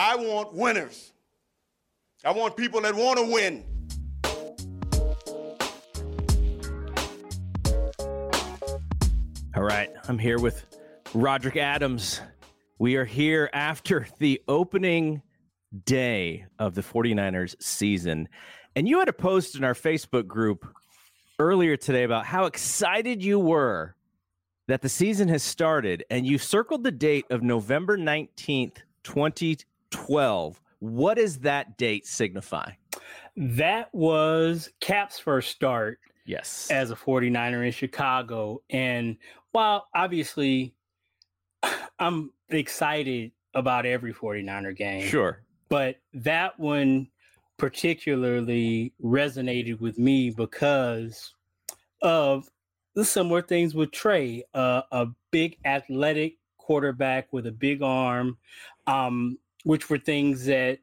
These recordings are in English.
I want winners. I want people that want to win. All right, I'm here with Roderick Adams. We are here after the opening day of the 49ers season. And you had a post in our Facebook group earlier today about how excited you were that the season has started. And you circled the date of November 19th, 2012. What does that date signify? That was Cap's first start Yes. as a 49er in Chicago. And while obviously I'm excited about every 49er game, Sure. but that one particularly resonated with me because of the similar things with Trey, uh, a big athletic quarterback with a big arm, um, which were things that,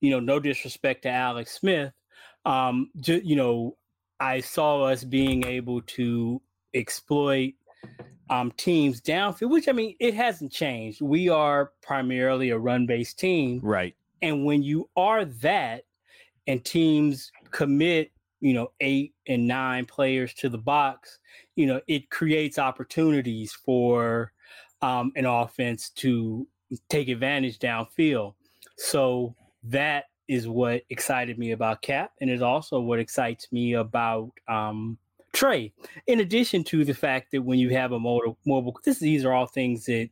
you know, no disrespect to Alex Smith, um, ju- you know, I saw us being able to exploit um, teams downfield, which I mean, it hasn't changed. We are primarily a run based team. Right. And when you are that and teams commit, you know, eight and nine players to the box, you know, it creates opportunities for um, an offense to take advantage downfield. So that is what excited me about Cap, and is also what excites me about um, Trey. In addition to the fact that when you have a mobile, mobile this, these are all things that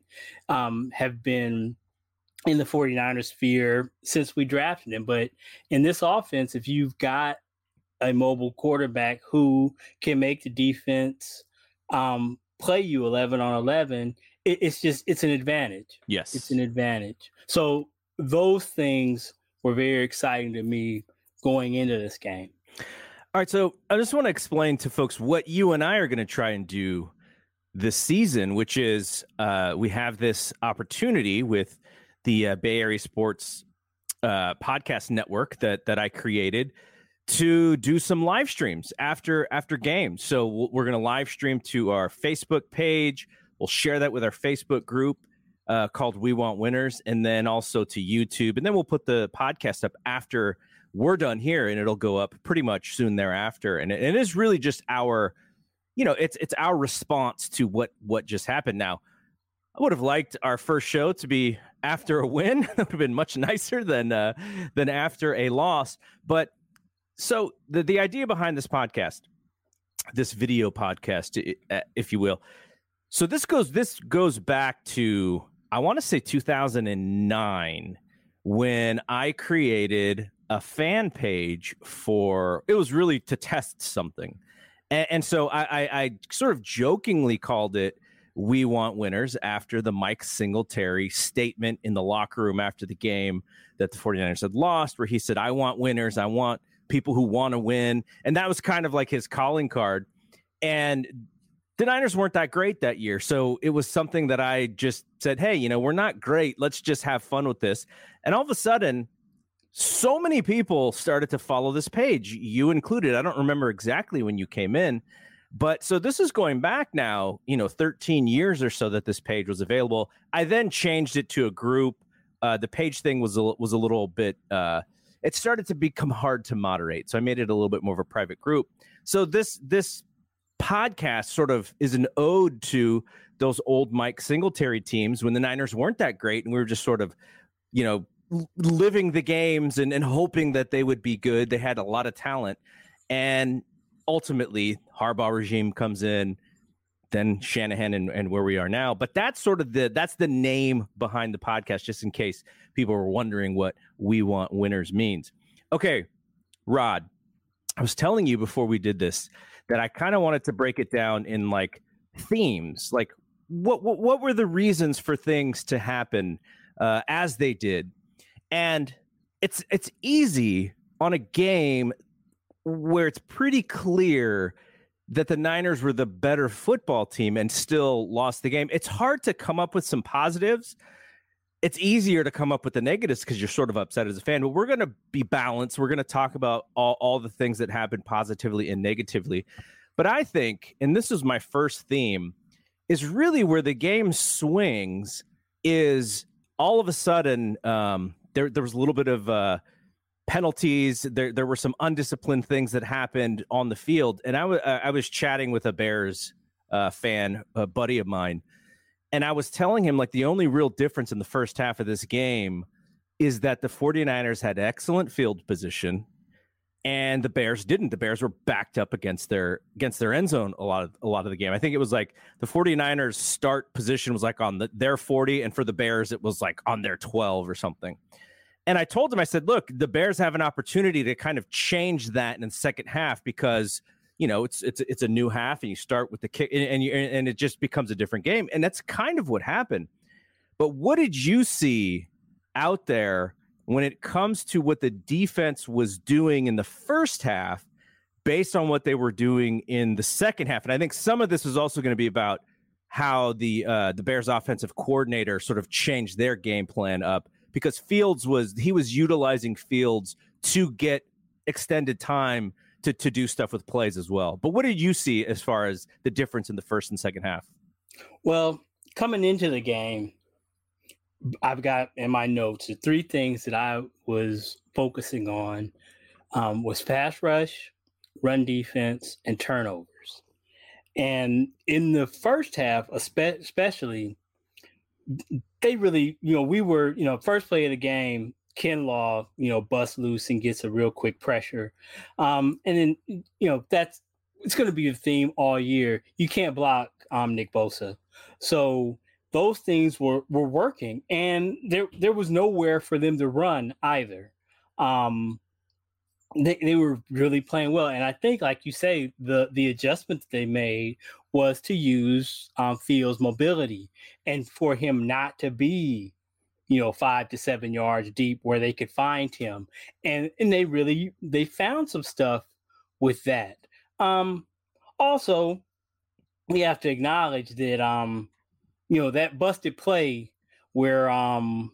um, have been in the 49ers sphere since we drafted him. But in this offense, if you've got a mobile quarterback who can make the defense um, play you 11 on 11, it, it's just, it's an advantage. Yes. It's an advantage. So those things were very exciting to me going into this game. All right, so I just want to explain to folks what you and I are going to try and do this season, which is uh, we have this opportunity with the uh, Bay Area Sports uh, podcast network that that I created to do some live streams after after games. So we're going to live stream to our Facebook page. We'll share that with our Facebook group uh, called We Want Winners, and then also to YouTube, and then we'll put the podcast up after we're done here and it'll go up pretty much soon thereafter and it, it is really just our you know it's it's our response to what what just happened. Now i would have liked our first show to be after a win. That would have been much nicer than uh than after a loss but so the the idea behind this podcast this video podcast if you will so this goes this goes back to i want to say 2009 when i created a fan page for it was really to test something. And, and so I, I, I sort of jokingly called it we want winners after the mike singletary statement in the locker room after the game that the 49ers had lost where he said i want winners. I want people who want to win. And that was kind of like his calling card. And the Niners weren't that great that year. So it was something that I just said, hey, you know, we're not great. Let's just have fun with this. And all of a sudden, so many people started to follow this page, you included. I don't remember exactly when you came in, but so this is going back now, you know, 13 years or so that this page was available. I then changed it to a group. Uh, the page thing was a, was a little bit. Uh, it started to become hard to moderate, so I made it a little bit more of a private group. So this this podcast sort of is an ode to those old Mike Singletary teams when the Niners weren't that great, and we were just sort of, you know, living the games and, and hoping that they would be good. They had a lot of talent, and ultimately Harbaugh regime comes in, then Shanahan and, and where we are now. But that's sort of the that's the name behind the podcast, just in case people were wondering what we want winners means. Okay, Rod, I was telling you before we did this that I kind of wanted to break it down in like themes, like what what, what were the reasons for things to happen uh, as they did, and it's it's easy on a game where it's pretty clear that the Niners were the better football team and still lost the game. It's hard to come up with some positives. It's easier to come up with the negatives because you're sort of upset as a fan, but we're going to be balanced. We're going to talk about all, all the things that happened positively and negatively. But I think, and this is my first theme, is really where the game swings is all of a sudden um, there, there was a little bit of uh, penalties. There, there were some undisciplined things that happened on the field, and I, w- I was chatting with a Bears uh, fan, a buddy of mine, and I was telling him like the only real difference in the first half of this game is that the 49ers had excellent field position and the Bears didn't. The Bears were backed up against their against their end zone a lot of a lot of the game. I think it was like the 49ers start position was like on the, their 40 and for the Bears it was like on their 12 or something. And I told him, I said, look, the Bears have an opportunity to kind of change that in the second half because you know it's it's it's a new half, and you start with the kick, and and, you, and it just becomes a different game, and that's kind of what happened. But what did you see out there when it comes to what the defense was doing in the first half, based on what they were doing in the second half? And I think some of this is also going to be about how the uh, the Bears offensive coordinator sort of changed their game plan up because Fields was he was utilizing Fields to get extended time to to do stuff with plays as well. But what did you see as far as the difference in the first and second half? Well, coming into the game, I've got in my notes the three things that I was focusing on um, was pass rush, run defense, and turnovers. And in the first half, especially, they really, you know, we were, you know, first play of the game, Kinlaw, you know, busts loose and gets a real quick pressure. Um, and then, you know, that's it's going to be the theme all year. You can't block um, Nick Bosa. So those things were were working and there there was nowhere for them to run either. Um, they, they were really playing well. And I think, like you say, the the adjustments they made was to use um, Fields' mobility and for him not to be, you know, five to seven yards deep where they could find him. And and they really they found some stuff with that. Um, also, we have to acknowledge that um, you know, that busted play where um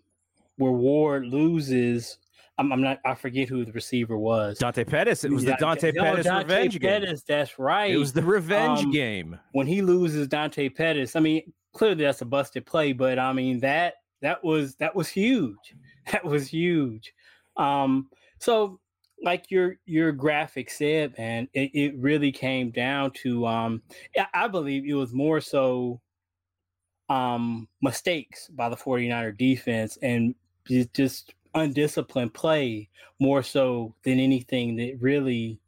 where Ward loses I'm, I'm, not. I forget who the receiver was. Dante Pettis. It was the Dante Pettis Dante revenge Pettis, game. That's right. It was the revenge um, game when he loses Dante Pettis. I mean, clearly that's a busted play, but I mean that that was that was huge. That was huge. Um, so like your your graphic said, man, it, it really came down to um, I believe it was more so um mistakes by the 49er defense and just undisciplined play more so than anything that really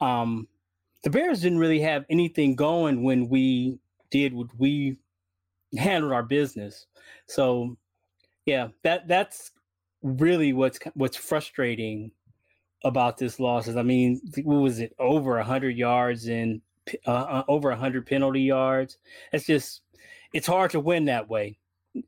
um the Bears didn't really have anything going when we did what we handled our business. So yeah, that that's really what's what's frustrating about this loss is I mean, what was it over 100 yards and uh, uh over 100 penalty yards. It's just it's hard to win that way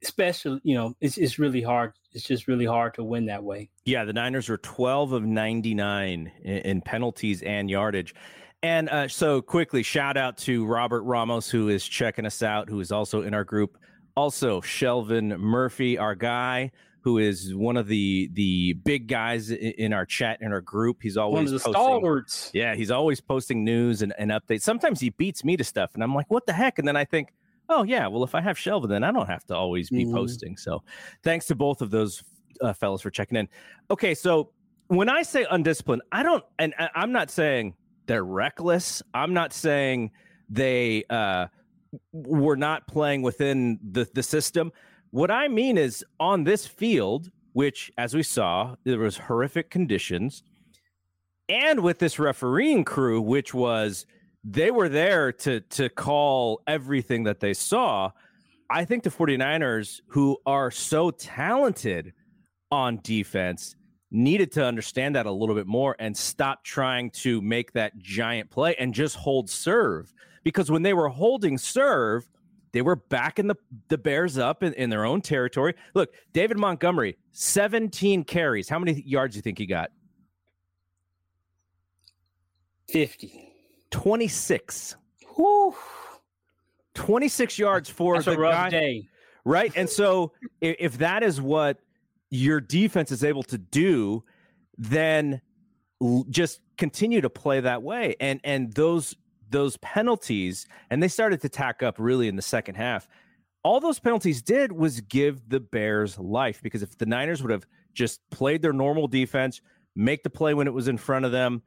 especially you know it's, it's really hard it's just really hard to win that way yeah the niners were 12 of 99 in, in penalties and yardage And uh, so quickly, shout out to Robert Ramos, who is checking us out, who is also in our group. Also, Shelvin Murphy, our guy, who is one of the the big guys in our chat in our group. He's always one of the posting, stalwarts. Yeah, he's always posting news and, and updates. Sometimes he beats me to stuff, and I'm like, what the heck? And then I think, oh yeah, well if I have Shelvin, then I don't have to always be mm-hmm. posting. So thanks to both of those uh, fellows for checking in. Okay, so when I say undisciplined, I don't, and I'm not saying they're reckless. I'm not saying they uh, were not playing within the, the system. What I mean is on this field, which, as we saw, there was horrific conditions, and with this refereeing crew, which was they were there to to call everything that they saw. I think the 49ers, who are so talented on defense, needed to understand that a little bit more and stop trying to make that giant play and just hold serve. Because when they were holding serve, they were backing the, the Bears up in, in their own territory. Look, David Montgomery, 17 carries. How many yards do you think he got? 50. 26. Whew. 26 yards for That's the a rough guy. day. Right. And so if, that is what your defense is able to do, then just continue to play that way. And and those those penalties, and they started to tack up really in the second half. All those penalties did was give the Bears life because if the Niners would have just played their normal defense, make the play when it was in front of them,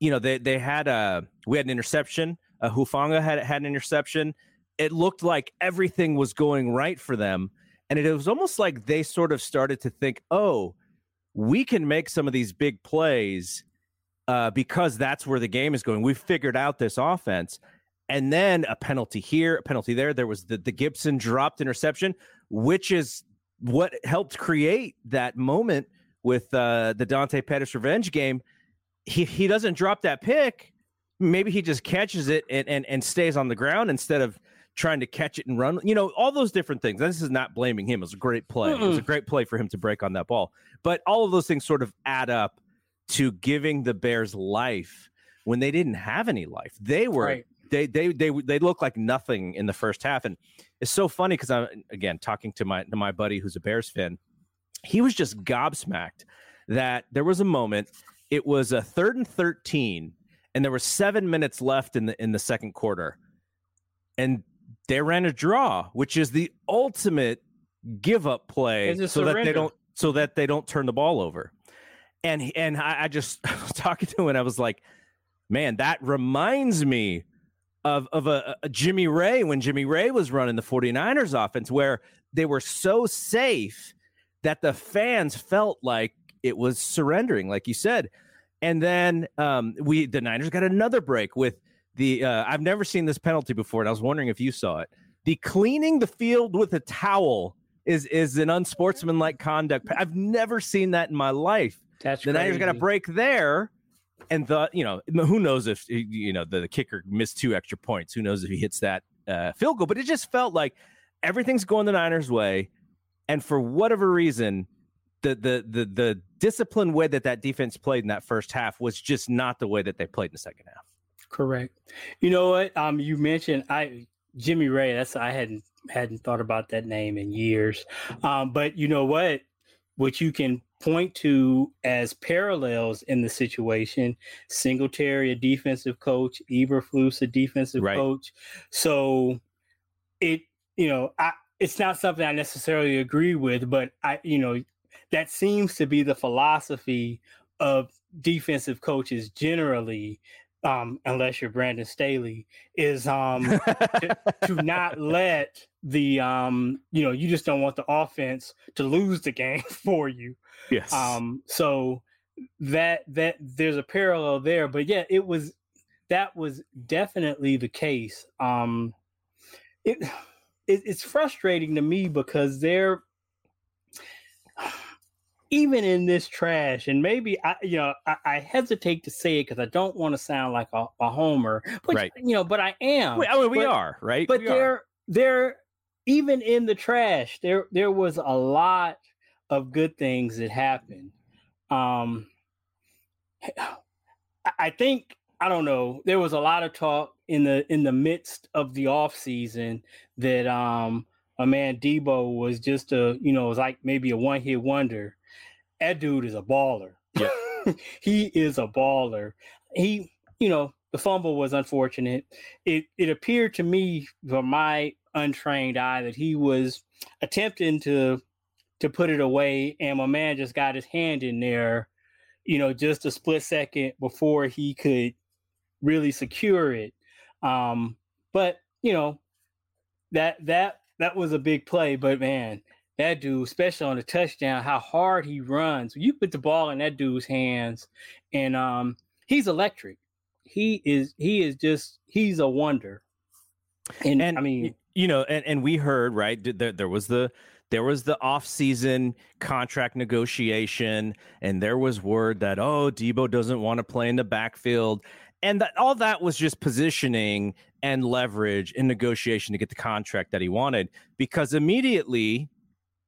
you know, they they had a we had an interception. Uh, Hufanga had had an interception. It looked like everything was going right for them and it was almost like they sort of started to think, oh, we can make some of these big plays uh, because that's where the game is going. We've figured out this offense. And then a penalty here, a penalty there. There was the, the Gibson dropped interception, which is what helped create that moment with uh, the Dante Pettis revenge game. He, he doesn't drop that pick. Maybe he just catches it and, and, and stays on the ground instead of – trying to catch it and run. You know, all those different things. This is not blaming him. It was a great play. Mm-mm. It was a great play for him to break on that ball. But all of those things sort of add up to giving the Bears life when they didn't have any life. They were right. they they they they look like nothing in the first half. And it's so funny because I'm again talking to my to my buddy who's a Bears fan. He was just gobsmacked that there was a moment. It was a third and thirteen, and there were seven minutes left in the in the second quarter, and they ran a draw, which is the ultimate give up play so surrender. that they don't so that they don't turn the ball over. And and I, I just was talking to him and I was like, man, that reminds me of of a, a Jimmy Raye when Jimmy Raye was running the 49ers offense where they were so safe that the fans felt like it was surrendering, like you said. And then um, we the Niners got another break with the uh, I've never seen this penalty before, and I was wondering if you saw it. The cleaning the field with a towel is is an unsportsmanlike conduct. I've never seen that in my life. That's the Niners got a break there, and the you know who knows if you know the, the kicker missed two extra points. Who knows if he hits that uh, field goal? But it just felt like everything's going the Niners' way, and for whatever reason, the the the the disciplined way that that defense played in that first half was just not the way that they played in the second half. Correct. You know what? Um, you mentioned I Jimmy Raye. That's I hadn't hadn't thought about that name in years. Um, but you know what? What you can point to as parallels in the situation: Singletary, a defensive coach, Eberflus, a defensive right. coach. So it, you know, I it's not something I necessarily agree with, but I, you know, that seems to be the philosophy of defensive coaches generally um, unless you're Brandon Staley, is um, to, to, not let the um, you know you just don't want the offense to lose the game for you. Yes. Um, so that that there's a parallel there, but yeah, it was that was definitely the case. Um, it, it it's frustrating to me because they're even in this trash, and maybe I, you know, I, I hesitate to say it because I don't want to sound like a, a homer, but right. you know, but I am. I mean, we but, are right, but we there, there, even in the trash, there, there was a lot of good things that happened. Um, I think I don't know. There was a lot of talk in the in the midst of the off season that um a man Deebo was just a you know it was like maybe a one hit wonder. That dude is a baller. Yeah. he is a baller. He you know the fumble was unfortunate. It it appeared to me from my untrained eye that he was attempting to to put it away, and my man just got his hand in there, you know, just a split second before he could really secure it. Um, but you know, that that that was a big play. But man, that dude, especially on the touchdown, how hard he runs. You put the ball in that dude's hands, and um, he's electric. He is he is just he's a wonder. And, and I mean, you know, and, and we heard right there there was the there was the off-season contract negotiation, and there was word that oh, Deebo doesn't want to play in the backfield, and that all that was just positioning and leverage in negotiation to get the contract that he wanted. Because immediately,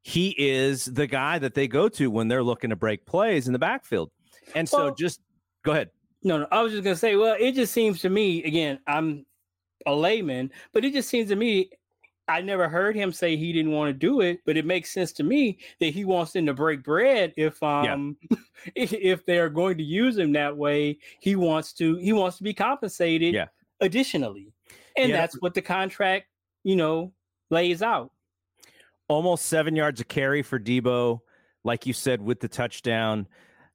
he is the guy that they go to when they're looking to break plays in the backfield, and so well, just go ahead. No, no, I was just gonna say, well, it just seems to me again, I'm a layman, but it just seems to me I never heard him say he didn't want to do it, but it makes sense to me that he wants them to break bread if um yeah. if they're going to use him that way, he wants to he wants to be compensated yeah. additionally. And yeah. that's what the contract, you know, lays out. Almost 7 yards of carry for Deebo, like you said with the touchdown.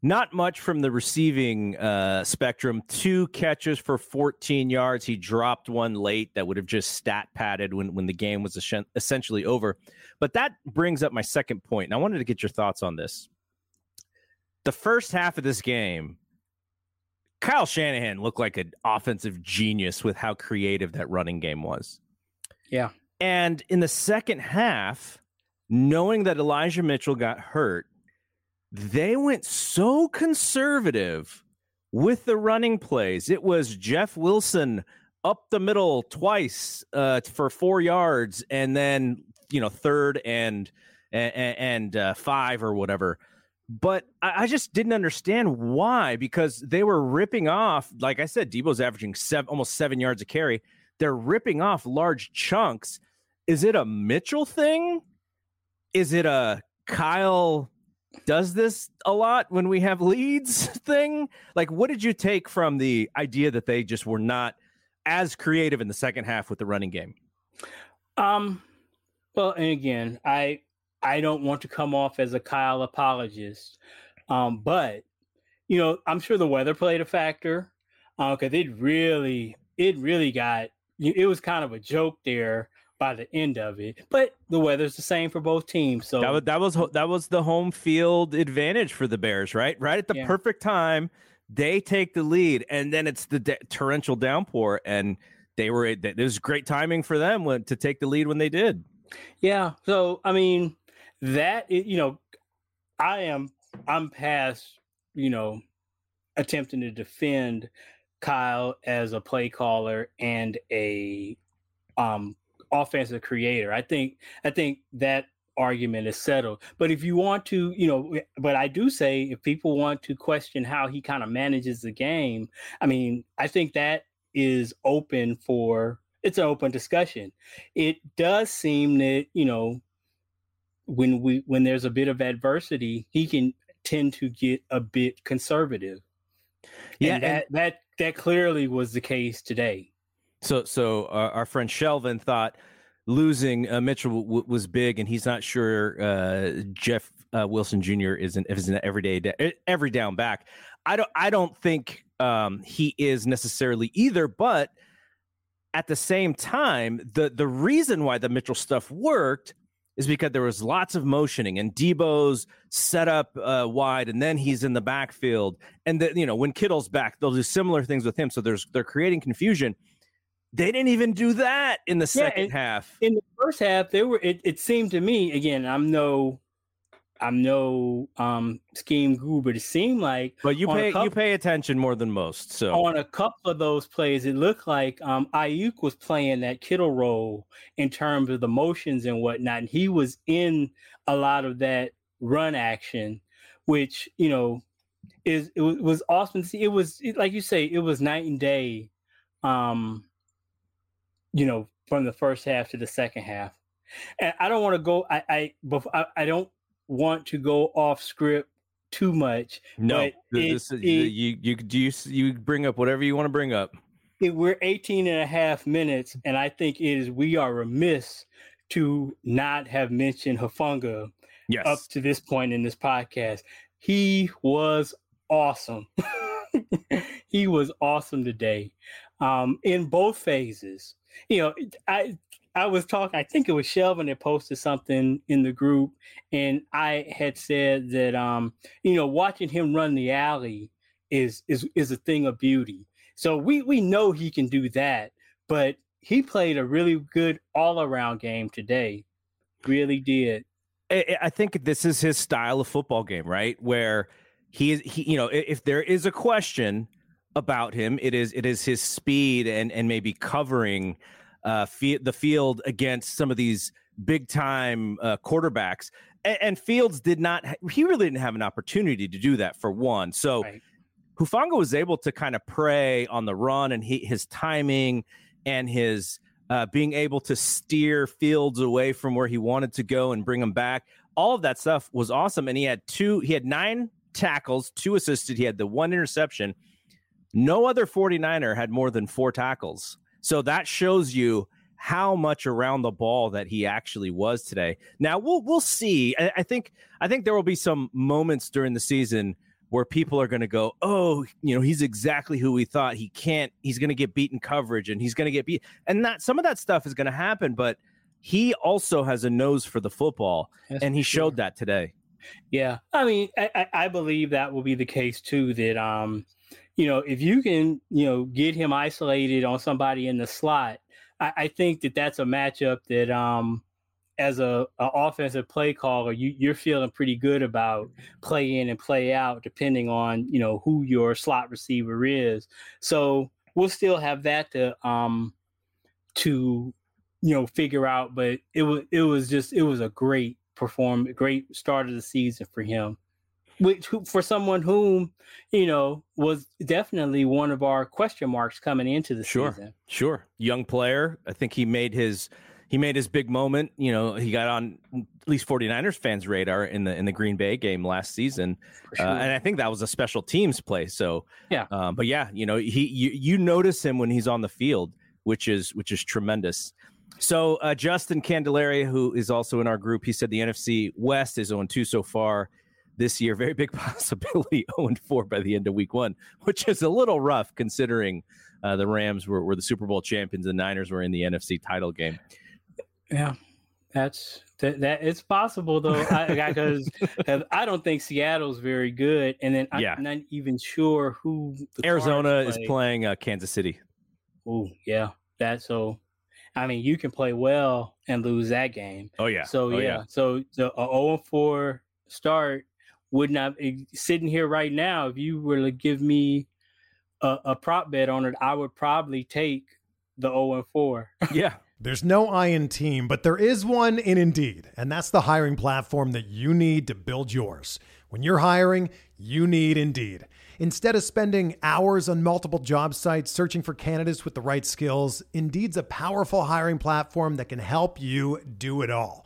Not much from the receiving uh, spectrum. Two catches for 14 yards. He dropped one late that would have just stat padded when, when the game was essentially over. But that brings up my second point, and I wanted to get your thoughts on this. The first half of this game, Kyle Shanahan looked like an offensive genius with how creative that running game was. Yeah. And in the second half, knowing that Elijah Mitchell got hurt, they went so conservative with the running plays. It was Jeff Wilson up the middle twice uh, for four yards, and then you know third and and, and uh, five or whatever. But I, I, just didn't understand why because they were ripping off. Like I said, Deebo's averaging seven, almost seven yards a carry. They're ripping off large chunks. Is it a Mitchell thing? Is it a Kyle does this a lot when we have leads thing? Like, what did you take from the idea that they just were not as creative in the second half with the running game? Um, well, and again, I I don't want to come off as a Kyle apologist, um, but you know, I'm sure the weather played a factor because uh, it really it really got it was kind of a joke there by the end of it. But the weather's the same for both teams. So that was that was that was the home field advantage for the Bears, right? Right at the yeah. perfect time, they take the lead, and then it's the de- torrential downpour, and they were it was great timing for them when, to take the lead when they did. Yeah. So I mean, that you know, I am I'm past you know attempting to defend Kyle as a play caller and a um offensive creator. I think I think that argument is settled. But if you want to, you know, but I do say if people want to question how he kind of manages the game, I mean, I think that is open for it's an open discussion. It does seem that, you know, when we when there's a bit of adversity, he can tend to get a bit conservative. Yeah, and that and- that that clearly was the case today. So, so uh, our friend Shelvin thought losing uh, Mitchell w- was big, and he's not sure uh, Jeff uh, Wilson Jr. is an is an everyday da- every down back. I don't I don't think um, he is necessarily either, but at the same time, the the reason why the Mitchell stuff worked is because there was lots of motioning and Deebo's set up uh, wide, and then he's in the backfield, and then you know when Kittle's back, they'll do similar things with him. So there's they're creating confusion they didn't even do that in the second yeah, half. In the first half, they were. It, it seemed to me again. I'm no, I'm no um scheme guru, but it seemed like. But you pay couple, you pay attention more than most. So on a couple of those plays, it looked like um Aiyuk was playing that Kittle role in terms of the motions and whatnot, and he was in a lot of that run action, which you know is it was, was awesome to see. It was it, like you say, it was night and day. Um, you know, from the first half to the second half, and I don't want to go. I I, I I don't want to go off script too much. No, this, it, you you you you bring up whatever you want to bring up. It, we're 18 and a half minutes, and I think it is we are remiss to not have mentioned Hufanga yes. up to this point in this podcast. He was awesome. he was awesome today um, in both phases. You know, I I was talking. I think it was Shelvin that posted something in the group, and I had said that um, you know, watching him run the alley is is is a thing of beauty. So we we know he can do that, but he played a really good all around game today. Really did. I think this is his style of football game, right? Where he is, he, you know, if there is a question about him, it is it is his speed and and maybe covering uh, the field against some of these big time uh, quarterbacks. And, and, Fields did not, he really didn't have an opportunity to do that for one. So right. Hufanga was able to kind of prey on the run and he, his timing and his uh, being able to steer Fields away from where he wanted to go and bring him back. All of that stuff was awesome. And he had two, he had nine tackles, two assisted. He had the one interception. No other 49er had more than four tackles. So that shows you how much around the ball that he actually was today. Now we'll we'll see. I, I think I think there will be some moments during the season where people are going to go, oh, you know, he's exactly who we thought. He can't. He's going to get beaten coverage, and he's going to get beat. And that some of that stuff is going to happen, but he also has a nose for the football, That's and he sure. showed that today. Yeah, I mean, I, I believe that will be the case too. That um, you know, if you can, you know, get him isolated on somebody in the slot, I, I think that that's a matchup that, um, as a, a offensive play caller, you, you're feeling pretty good about play in and play out, depending on you know who your slot receiver is. So we'll still have that to um to you know figure out. But it was it was just it was a great perform, great start of the season for him which for someone whom you know was definitely one of our question marks coming into the sure, season. Sure, young player. I think he made his he made his big moment. You know, he got on at least 49ers fans' radar in the in the Green Bay game last season, uh, sure. uh, and I think that was a special teams play. So yeah, um, but yeah, you know, he you, you notice him when he's on the field, which is which is tremendous. So uh, Justin Candelaria, who is also in our group, he said the NFC West is on 2 so far this year. Very big possibility 0 4 by the end of week one, which is a little rough considering uh, the Rams were, were the Super Bowl champions and Niners were in the NFC title game. Yeah, that's that. that it's possible though, because I, I, don't think Seattle's very good, and then I'm yeah. not even sure who Arizona play. is playing uh, Kansas City. Oh yeah, that so. I mean, you can play well and lose that game. Oh yeah. So oh, yeah. yeah. So the a 0 4 start would not I eh, sitting here right now. If you were to give me a, a prop bet on it, I would probably take the 0 and 4. Yeah. There's no I in team, but there is one in Indeed, and that's the hiring platform that you need to build yours. When you're hiring, you need Indeed. Instead of spending hours on multiple job sites searching for candidates with the right skills, Indeed's a powerful hiring platform that can help you do it all.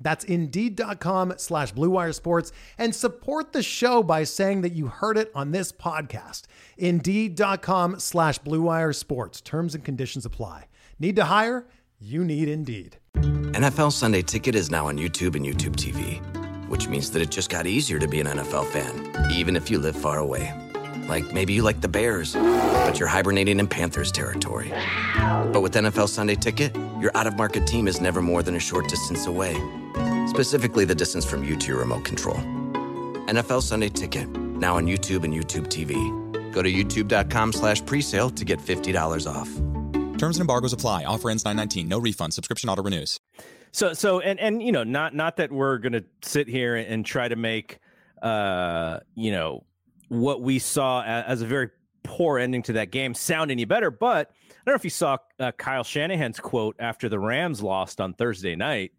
That's Indeed.com slash Sports and support the show by saying that you heard it on this podcast. Indeed.com slash Sports. Terms and conditions apply. Need to hire? You need Indeed. NFL Sunday Ticket is now on YouTube and YouTube TV, which means that it just got easier to be an NFL fan, even if you live far away. Like maybe you like the Bears, but you're hibernating in Panthers territory. But with NFL Sunday Ticket, your out of market team is never more than a short distance away. Specifically, the distance from you to your remote control. NFL Sunday Ticket, now on YouTube and YouTube TV. Go to youtube.com slash presale to get $50 off. Terms and embargoes apply. Offer ends 919. No refund. Subscription auto renews. So so and and you know not not that we're gonna sit here and try to make uh you know what we saw as a very poor ending to that game sound any better. But I don't know if you saw uh, Kyle Shanahan's quote after the Rams lost on Thursday night.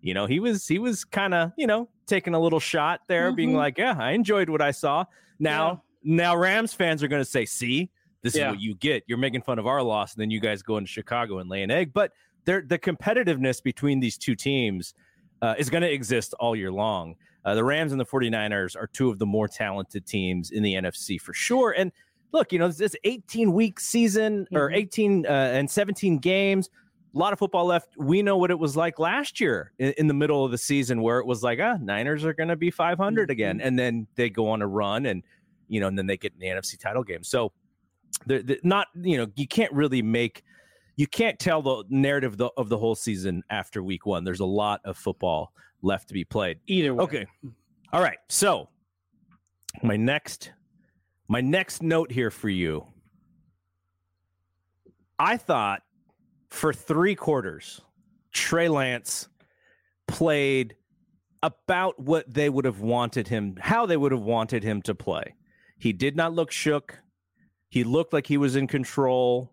You know, he was he was kind of you know taking a little shot there, mm-hmm. being like, "Yeah, I enjoyed what I saw." Now, yeah. now Rams fans are going to say, "See, this yeah. is what you get. You're making fun of our loss, and then you guys go into Chicago and lay an egg." But there, the competitiveness between these two teams uh, is going to exist all year long. Uh, the Rams and the 49ers are two of the more talented teams in the NFC for sure. And look, you know, this 18 week season or mm-hmm. 18 uh, and 17 games, a lot of football left. We know what it was like last year in, in the middle of the season where it was like, ah, Niners are going to be 500 mm-hmm. again. And then they go on a run and, you know, and then they get in the NFC title game. So they're, they're not, you know, you can't really make, you can't tell the narrative of the, whole season after week one. There's a lot of football left to be played. Either way. Okay. All right. So my next my next note here for you. I thought for three quarters, Trey Lance played about what they would have wanted him, how they would have wanted him to play. He did not look shook. He looked like he was in control.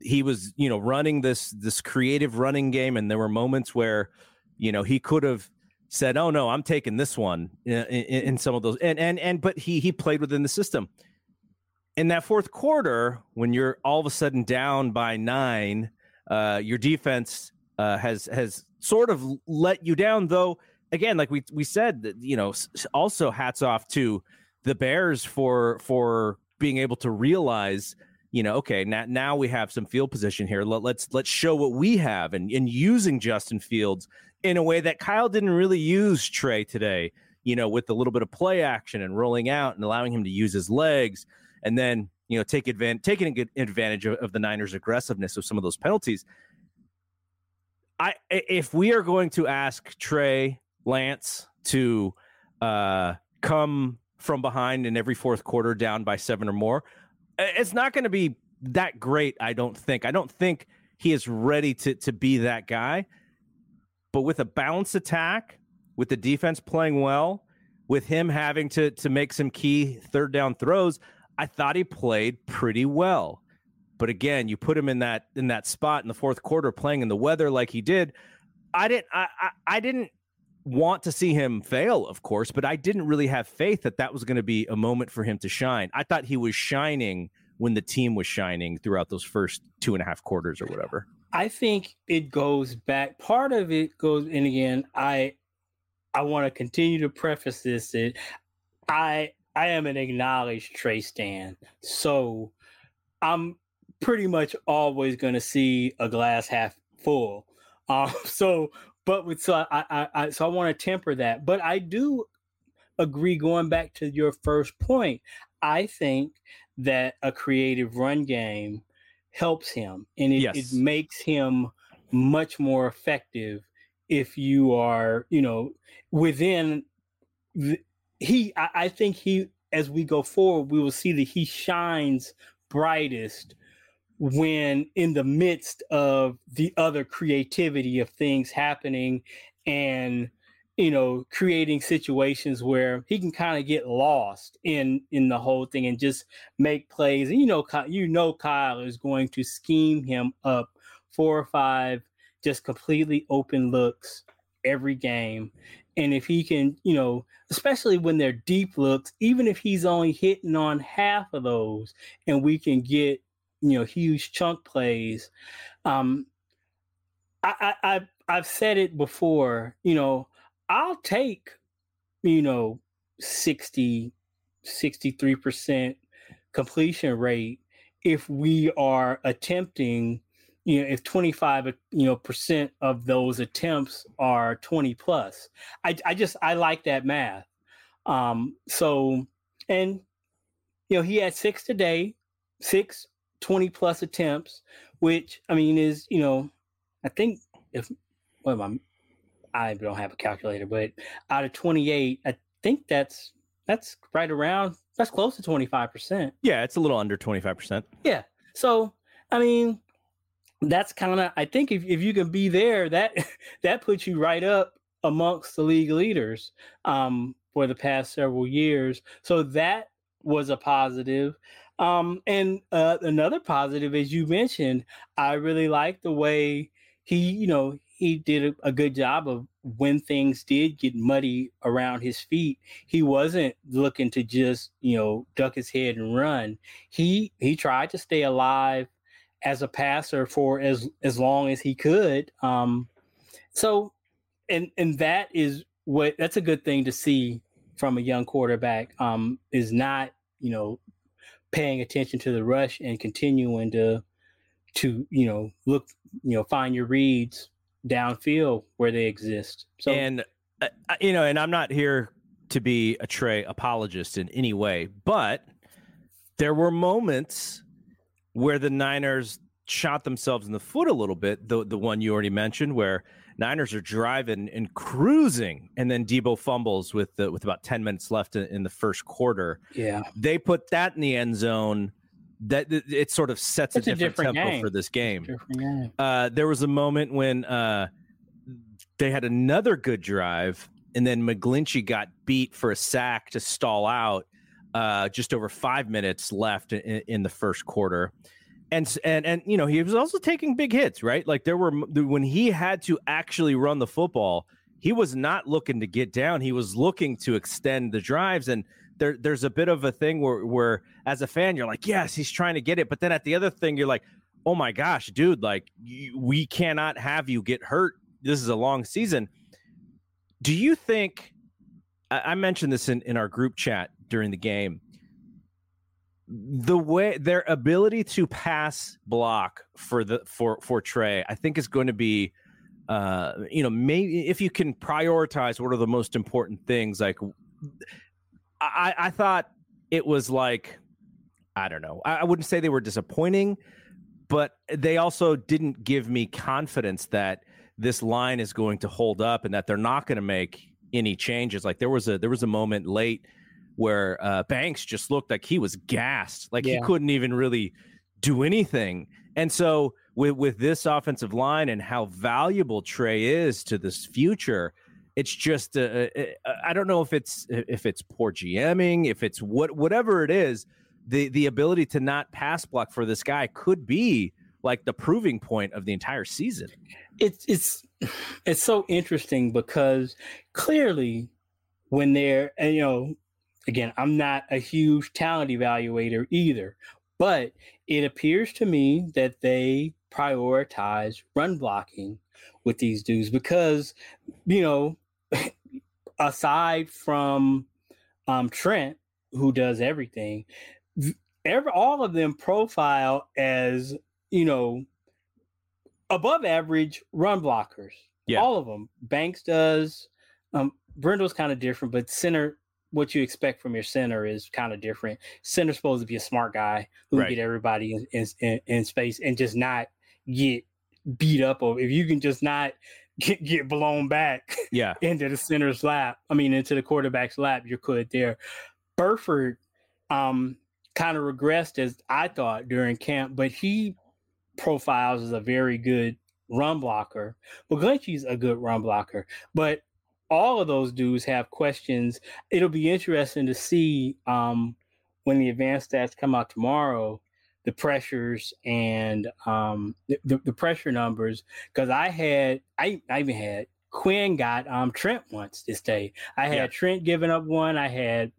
He was, you know, running this this creative running game, and there were moments where you know, he could have said, "Oh no, I'm taking this one." In, in, in, some of those, and and and but he he played within the system. In that fourth quarter, when you're all of a sudden down by nine, uh, your defense uh, has has sort of let you down. Though, again, like we we said, you know, also hats off to the Bears for for being able to realize you know, okay, now, now we have some field position here. Let, let's let's show what we have and, and using Justin Fields in a way that Kyle didn't really use Trey today, you know, with a little bit of play action and rolling out and allowing him to use his legs and then, you know, take advantage, taking advantage of, of the Niners' aggressiveness of some of those penalties. I, if we are going to ask Trey Lance to uh, come from behind in every fourth quarter down by seven or more, it's not going to be that great. I don't think. I don't think he is ready to to be that guy. But with a balanced attack, with the defense playing well, with him having to to make some key third down throws, I thought he played pretty well. But again, you put him in that in that spot in the fourth quarter, playing in the weather like he did. I didn't. I, I, I didn't want to see him fail, of course, but I didn't really have faith that that was going to be a moment for him to shine. I thought he was shining when the team was shining throughout those first two and a half quarters or whatever. I think it goes back. Part of it goes, and again, I I want to continue to preface this that I I am an acknowledged Trey Stan, so I'm pretty much always going to see a glass half full. Um, so, but with so I, I, I so I want to temper that, but I do agree. Going back to your first point, I think that a creative run game helps him and it, yes. it makes him much more effective if you are, you know, within the, he I, I think he as we go forward, we will see that he shines brightest when in the midst of the other creativity of things happening and you know creating situations where he can kind of get lost in in the whole thing and just make plays. And you know you know Kyle is going to scheme him up four or five just completely open looks every game. And if he can you know especially when they're deep looks even if he's only hitting on half of those and we can get you know huge chunk plays um I, I I've, I've said it before you know I'll take, you know, 60, 63% completion rate if we are attempting, you know, if 25, you know, percent of those attempts are 20 plus. I, I just, I like that math. Um, so, and, you know, he had six today, six 20 plus attempts, which I mean is, you know, I think if well, my I don't have a calculator, but out of 28, I think that's that's right around that's close to 25%. Yeah, it's a little under 25%. Yeah. So, I mean, that's kind of I think if, if you can be there, that that puts you right up amongst the league leaders um, for the past several years. So that was a positive. Um, and uh, another positive, as you mentioned, I really like the way he, you know, he did a, a, good job of when things did get muddy around his feet. He wasn't looking to just, you know, duck his head and run. He he tried to stay alive as a passer for as as long as he could. Um, so, and and that is what that's a good thing to see from a young quarterback. Um, is not you know paying attention to the rush and continuing to to you know look you know find your reads downfield where they exist. So and uh, you know, and I'm not here to be a Trey apologist in any way, but there were moments where the Niners shot themselves in the foot a little bit. The the one you already mentioned, where Niners are driving and cruising, and then Deebo fumbles with the, with about ten minutes left in, in, the first quarter. Yeah, they put that in the end zone. That it sort of sets a different, a different, tempo game. for this game. game. Uh, there was a moment when uh, they had another good drive, and then McGlinchey got beat for a sack to stall out. Uh, just over five minutes left in, in the first quarter and and and you know he was also taking big hits, right? Like there were when he had to actually run the football, he was not looking to get down. He was looking to extend the drives, and there there's a bit of a thing where where as a fan you're like, yes, he's trying to get it, but then at the other thing you're like, oh my gosh, dude, like we cannot have you get hurt. This is a long season. Do you think? I mentioned this in in our group chat during the game the way their ability to pass block for the for for Trey, I think is going to be uh you know maybe if you can prioritize what are the most important things like I I thought it was like I don't know. I, I wouldn't say they were disappointing, but they also didn't give me confidence that this line is going to hold up and that they're not going to make any changes. Like there was a there was a moment late where uh, Banks just looked like he was gassed, like yeah. he couldn't even really do anything. And so with with this offensive line and how valuable Trey is to this future, it's just uh, uh, uh I don't know if it's if it's poor GMing, if it's what whatever it is, the the ability to not pass block for this guy could be like the proving point of the entire season. It's it's it's so interesting because clearly when they're and you know again, I'm not a huge talent evaluator either, but it appears to me that they prioritize run blocking with these dudes because, you know, aside from um, Trent, who does everything, every, all of them profile as, you know, above average run blockers. Yeah. All of them. Banks does. Um, Brendel's kind of different, but center what you expect from your center is kind of different. Center's supposed to be a smart guy who right. get everybody in, in, in, space and just not get beat up. Or if you can just not get, get blown back yeah. into the center's lap, I mean, into the quarterback's lap, you're good there. Burford um, kind of regressed as I thought during camp, but he profiles as a very good run blocker. McGlinchey's a good run blocker. But all of those dudes have questions. It'll be interesting to see um, when the advanced stats come out tomorrow, the pressures and um, the, the pressure numbers. Because I had, I, I even had Quinn got um, Trent once this day. I had yeah. Trent giving up one. I had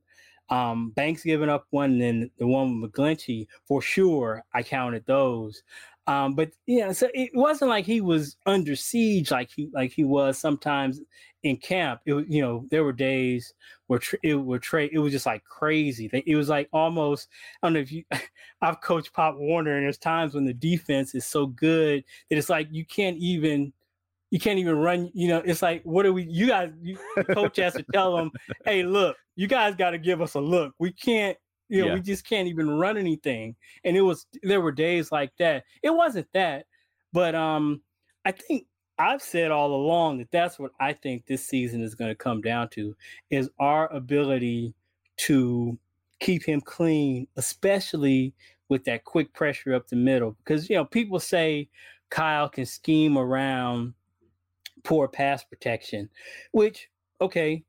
um, Banks giving up one, and then the one with McGlinchey for sure. I counted those. Um, but yeah, so it wasn't like he was under siege like he like he was sometimes in camp. It was you know there were days where it were trade. It was just like crazy. It was like almost I don't know if you. I've coached Pop Warner, and there's times when the defense is so good that it's like you can't even you can't even run. You know, it's like, what are we? You guys, you, coach has to tell them, hey, look, you guys got to give us a look. We can't You know, Yeah. we just can't even run anything. And it was there were days like that. It wasn't that, but um, I think I've said all along that that's what I think this season is going to come down to is our ability to keep him clean, especially with that quick pressure up the middle. Because you know, people say Kyle can scheme around poor pass protection, which okay,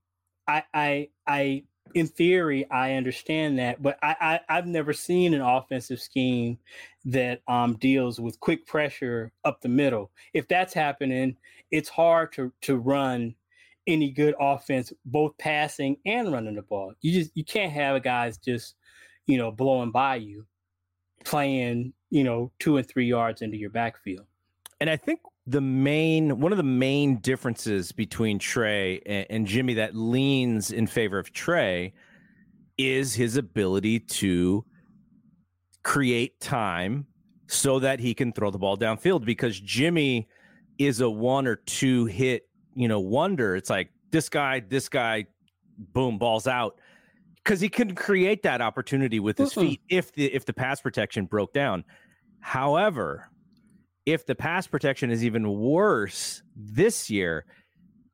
I I I in theory I understand that, but I, I I've never seen an offensive scheme that um deals with quick pressure up the middle. If that's happening, it's hard to to run any good offense, both passing and running the ball. You just you can't have a guys just you know blowing by you, playing you know two and three yards into your backfield. And I think the main one of the main differences between Trey and, and Jimmy that leans in favor of Trey is his ability to create time so that he can throw the ball downfield because Jimmy is a one or two hit, you know, wonder. It's like this guy, this guy, boom, balls out. Because he couldn't create that opportunity with his feet if the if the pass protection broke down. However, if the pass protection is even worse this year,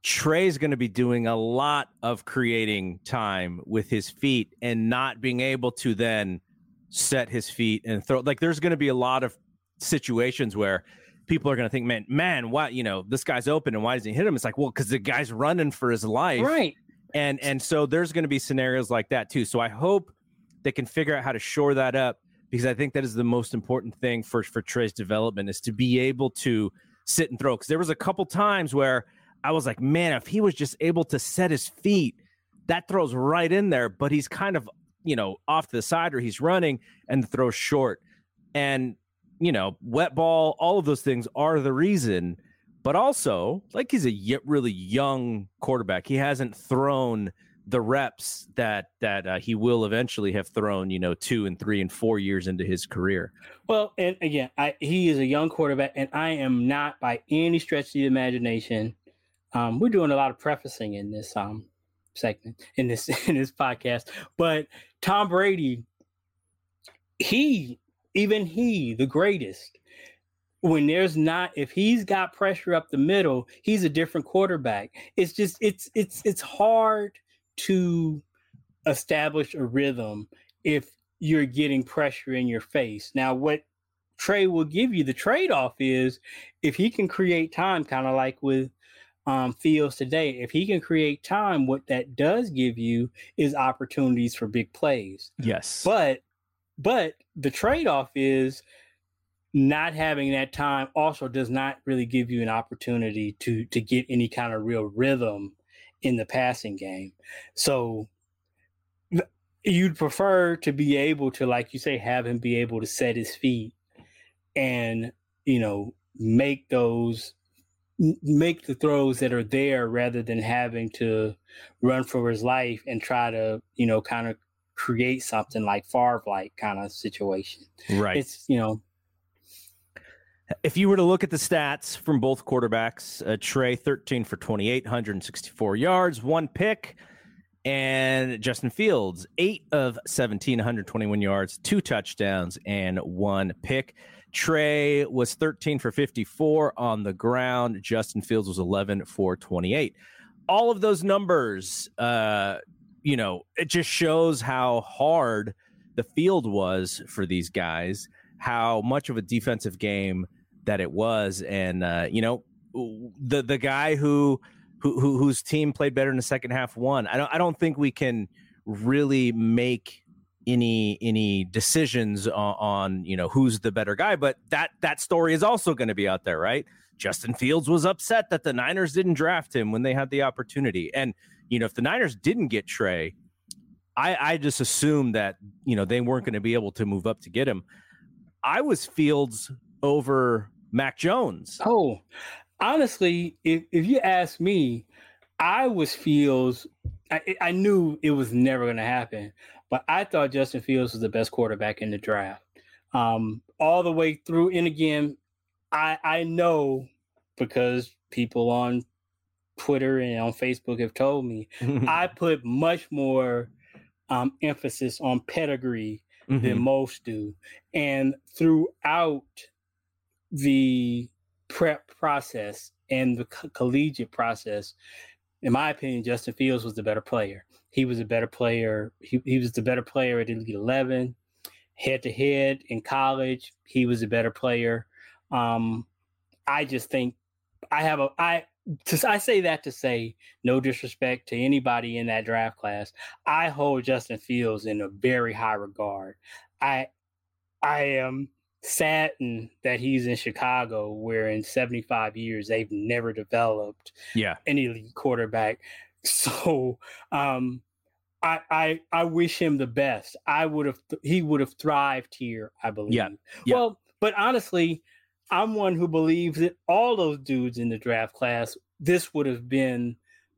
Trey's going to be doing a lot of creating time with his feet and not being able to then set his feet and throw. Like there's going to be a lot of situations where people are going to think, man, man, why, you know, this guy's open and why doesn't he hit him? It's like, well, because the guy's running for his life. Right. And and so there's going to be scenarios like that too. So I hope they can figure out how to shore that up because I think that is the most important thing for for Trey's development is to be able to sit and throw. Because there was a couple times where I was like, man, if he was just able to set his feet, that throws right in there. But he's kind of you know off to the side or he's running and the throw's short. And you know, wet ball, all of those things are the reason. But also, like he's a really young quarterback. He hasn't thrown the reps that that uh, he will eventually have thrown. You know, two and three and four years into his career. Well, and again, I, he is a young quarterback, and I am not by any stretch of the imagination. Um, we're doing a lot of prefacing in this um segment in this in this podcast, but Tom Brady, he even he the greatest. When there's not, if he's got pressure up the middle, he's a different quarterback. It's just it's it's it's hard to establish a rhythm if you're getting pressure in your face. Now, what Trey will give you the trade off is if he can create time, kind of like with um, Fields today, if he can create time, what that does give you is opportunities for big plays. Yes, But but the trade off is not having that time also does not really give you an opportunity to to get any kind of real rhythm in the passing game. So you'd prefer to be able to like you say have him be able to set his feet and you know make those make the throws that are there rather than having to run for his life and try to you know kind of create something like Favre like kind of situation. right. It's you know if you were to look at the stats from both quarterbacks, uh, Trey 13 for 28, 164 yards, one pick, and Justin Fields 8 of 17, 121 yards, two touchdowns, and one pick. Trey was 13 for 54 on the ground. Justin Fields was 11 for 28. All of those numbers, uh, you know, it just shows how hard the field was for these guys, how much of a defensive game that it was, and uh, you know, the the guy who, who who whose team played better in the second half won. I don't I don't think we can really make any any decisions on, on you know who's the better guy, but that that story is also going to be out there, right? Justin Fields was upset that the Niners didn't draft him when they had the opportunity, and you know if the Niners didn't get Trey, I I just assumed that you know they weren't going to be able to move up to get him. I was Fields over Mac Jones. Oh, honestly, if, if you ask me, I was Fields. I, I knew it was never going to happen, but I thought Justin Fields was the best quarterback in the draft, um, all the way through. And again, I I know because people on Twitter and on Facebook have told me I put much more um, emphasis on pedigree Mhm. than most do. And throughout the prep process and the co- collegiate process, in my opinion, Justin Fields was the better player. He was a better player. He, he was the better player at Elite 11. Head to head in college, he was a better player. Um, I just think I have a I to, I say that to say no disrespect to anybody in that draft class. I hold Justin Fields in a very high regard. I I am saddened that he's in Chicago, where in 75 years they've never developed Yeah. an elite quarterback. So um I, I I wish him the best. I would have he would have thrived here, I believe. yeah. Well, but honestly, I'm one who believes that all those dudes in the draft class, this would have been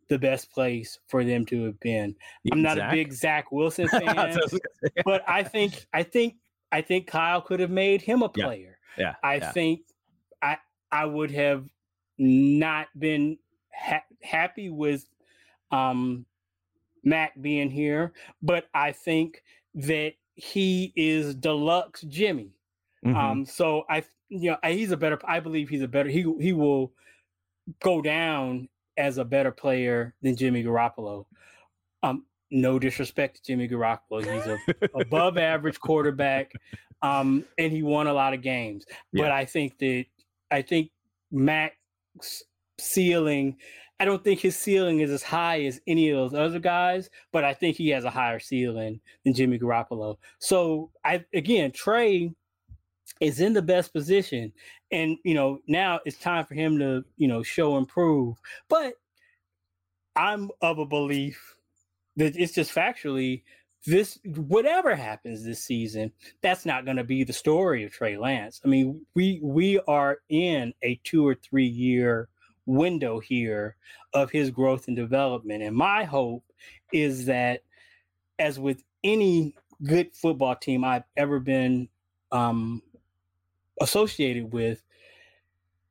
the best place for them to have been. I'm not Zach? a big Zach Wilson fan, I was gonna say. but I think I think I think Kyle could have made him a player. yeah. yeah I yeah. think I I would have not been ha- happy with um Mac being here, but I think that he is deluxe Jimmy. Mhm. Um, so I, you know, he's a better. I believe he's a better. He he will go down as a better player than Jimmy Garoppolo. Um, no disrespect to Jimmy Garoppolo, he's a above average quarterback, um, and he won a lot of games. But I think that I think Mac's ceiling. I don't think his ceiling is as high as any of those other guys, but I think he has a higher ceiling than Jimmy Garoppolo. So I again, Trey is in the best position, and you know now it's time for him to you know show and prove. But I'm of a belief that it's just factually this whatever happens this season, that's not going to be the story of Trey Lance. I mean, we we are in a two or three year window here of his growth and development, and my hope is that, as with any good football team I've ever been um, associated with,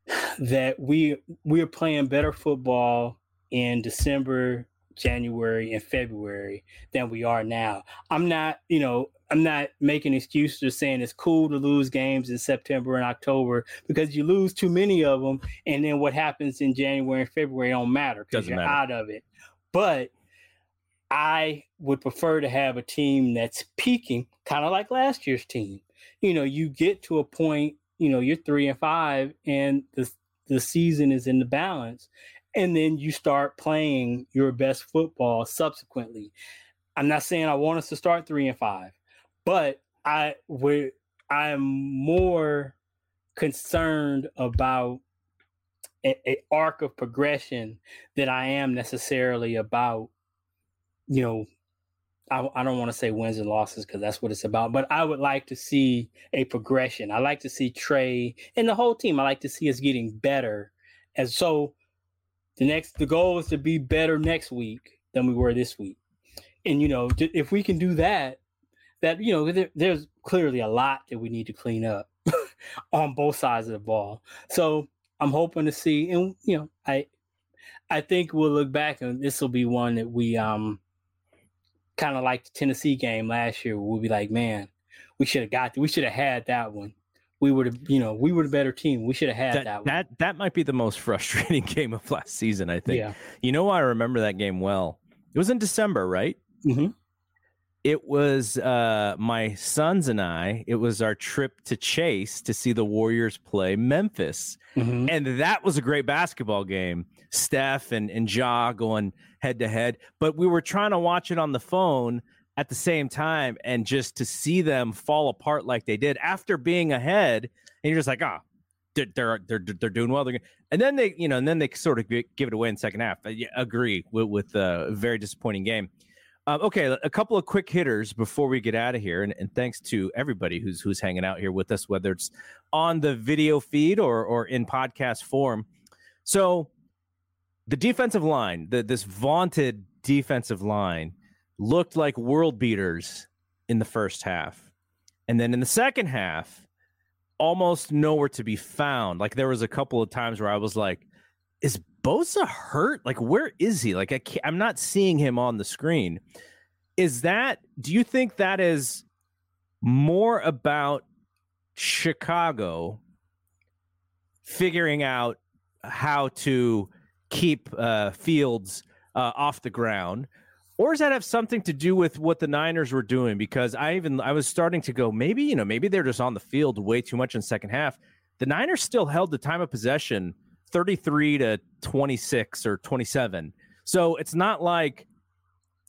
that we we are playing better football in December, January, and February than we are now. I'm not, you know, I'm not making excuses or saying it's cool to lose games in September and October because you lose too many of them, and then what happens in January and February don't matter because you're matter. out of it. But I would prefer to have a team that's peaking, kind of like last year's team. You know, you get to a point, you know, you're three and five, and the the season is in the balance, and then you start playing your best football subsequently. I'm not saying I want us to start three and five, but I would I'm more concerned about a, a arc of progression than I am necessarily about, you know, I, I don't want to say wins and losses because that's what it's about, but I would like to see a progression. I like to see Trey and the whole team. I like to see us getting better. And so the next, the goal is to be better next week than we were this week. And, you know, if we can do that, that, you know, there, there's clearly a lot that we need to clean up on both sides of the ball. So I'm hoping to see, and, you know, I, I think we'll look back and this will be one that we, um, kind of like the Tennessee game last year. We'll be like, man, we should have got, we should have had that one. We would have, you know, we were the better team. We should have had that, that, one. that that might be the most frustrating game of last season. I think. yeah. You know, why I remember that game well. It was in December, right? Mm-hmm. It was uh, my sons and I. It was our trip to Chase to see the Warriors play Memphis, hmm and that was a great basketball game. Steph and and Ja going head to head, but we were trying to watch it on the phone at the same time, and just to see them fall apart like they did after being ahead, and you're just like, ah. they're, they're they're they're doing well. They're and then they you know and then they sort of give it away in second half. I agree with with uh, a very disappointing game. Um, okay, a couple of quick hitters before we get out of here, and, and thanks to everybody who's who's hanging out here with us, whether it's on the video feed or or in podcast form. So, the defensive line, the, this vaunted defensive line, looked like world beaters in the first half, and then in the second half, almost nowhere to be found. Like there was a couple of times where I was like, "Is Bosa hurt? Like where is he? Like I can't, I'm not seeing him on the screen." is that do you think that is more about Chicago figuring out how to keep uh, Fields uh, off the ground? Or does that have something to do with what the Niners were doing? Because I even I was starting to go, maybe, you know, maybe they're just on the field way too much in second half. The Niners still held the time of possession 33 to 26 or 27. So it's not like,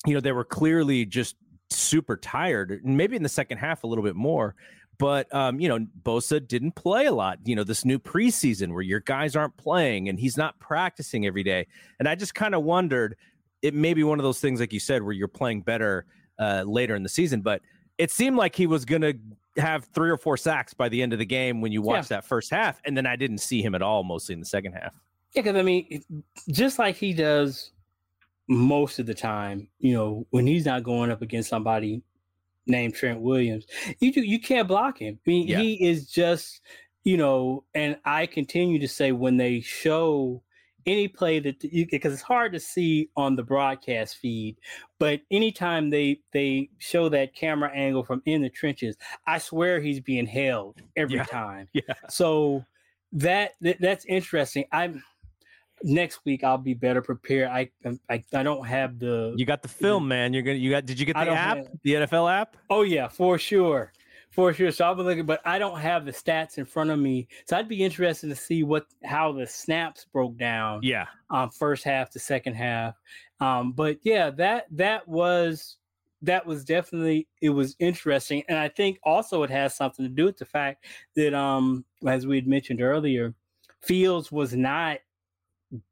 you know, they were clearly just super tired. Maybe in the second half a little bit more. But um, you know, Bosa didn't play a lot. You know, this new preseason where your guys aren't playing and he's not practicing every day. And I just kind of wondered, it may be one of those things, like you said, where you're playing better uh, later in the season. But it seemed like he was going to have three or four sacks by the end of the game when you watch yeah. that first half, and then I didn't see him at all mostly in the second half. Yeah, because I mean, just like he does most of the time, you know, when he's not going up against somebody named Trent Williams, you do, you can't block him. I mean, yeah. he is just, you know, and I continue to say when they show any play that you because it's hard to see on the broadcast feed but anytime they they show that camera angle from in the trenches i swear he's being held every yeah. time yeah so that, that that's interesting i'm next week I'll be better prepared. I um, I, I don't have the You got the film, man. You're gonna you got did you get the app? Have, the NFL app? Oh yeah, for sure for sure. So I'll be looking, but I don't have the stats in front of me. So I'd be interested to see what how the snaps broke down. Yeah. Um, first half to second half. Um, but yeah, that that was that was definitely it was interesting, and I think also it has something to do with the fact that um, as we had mentioned earlier, Fields was not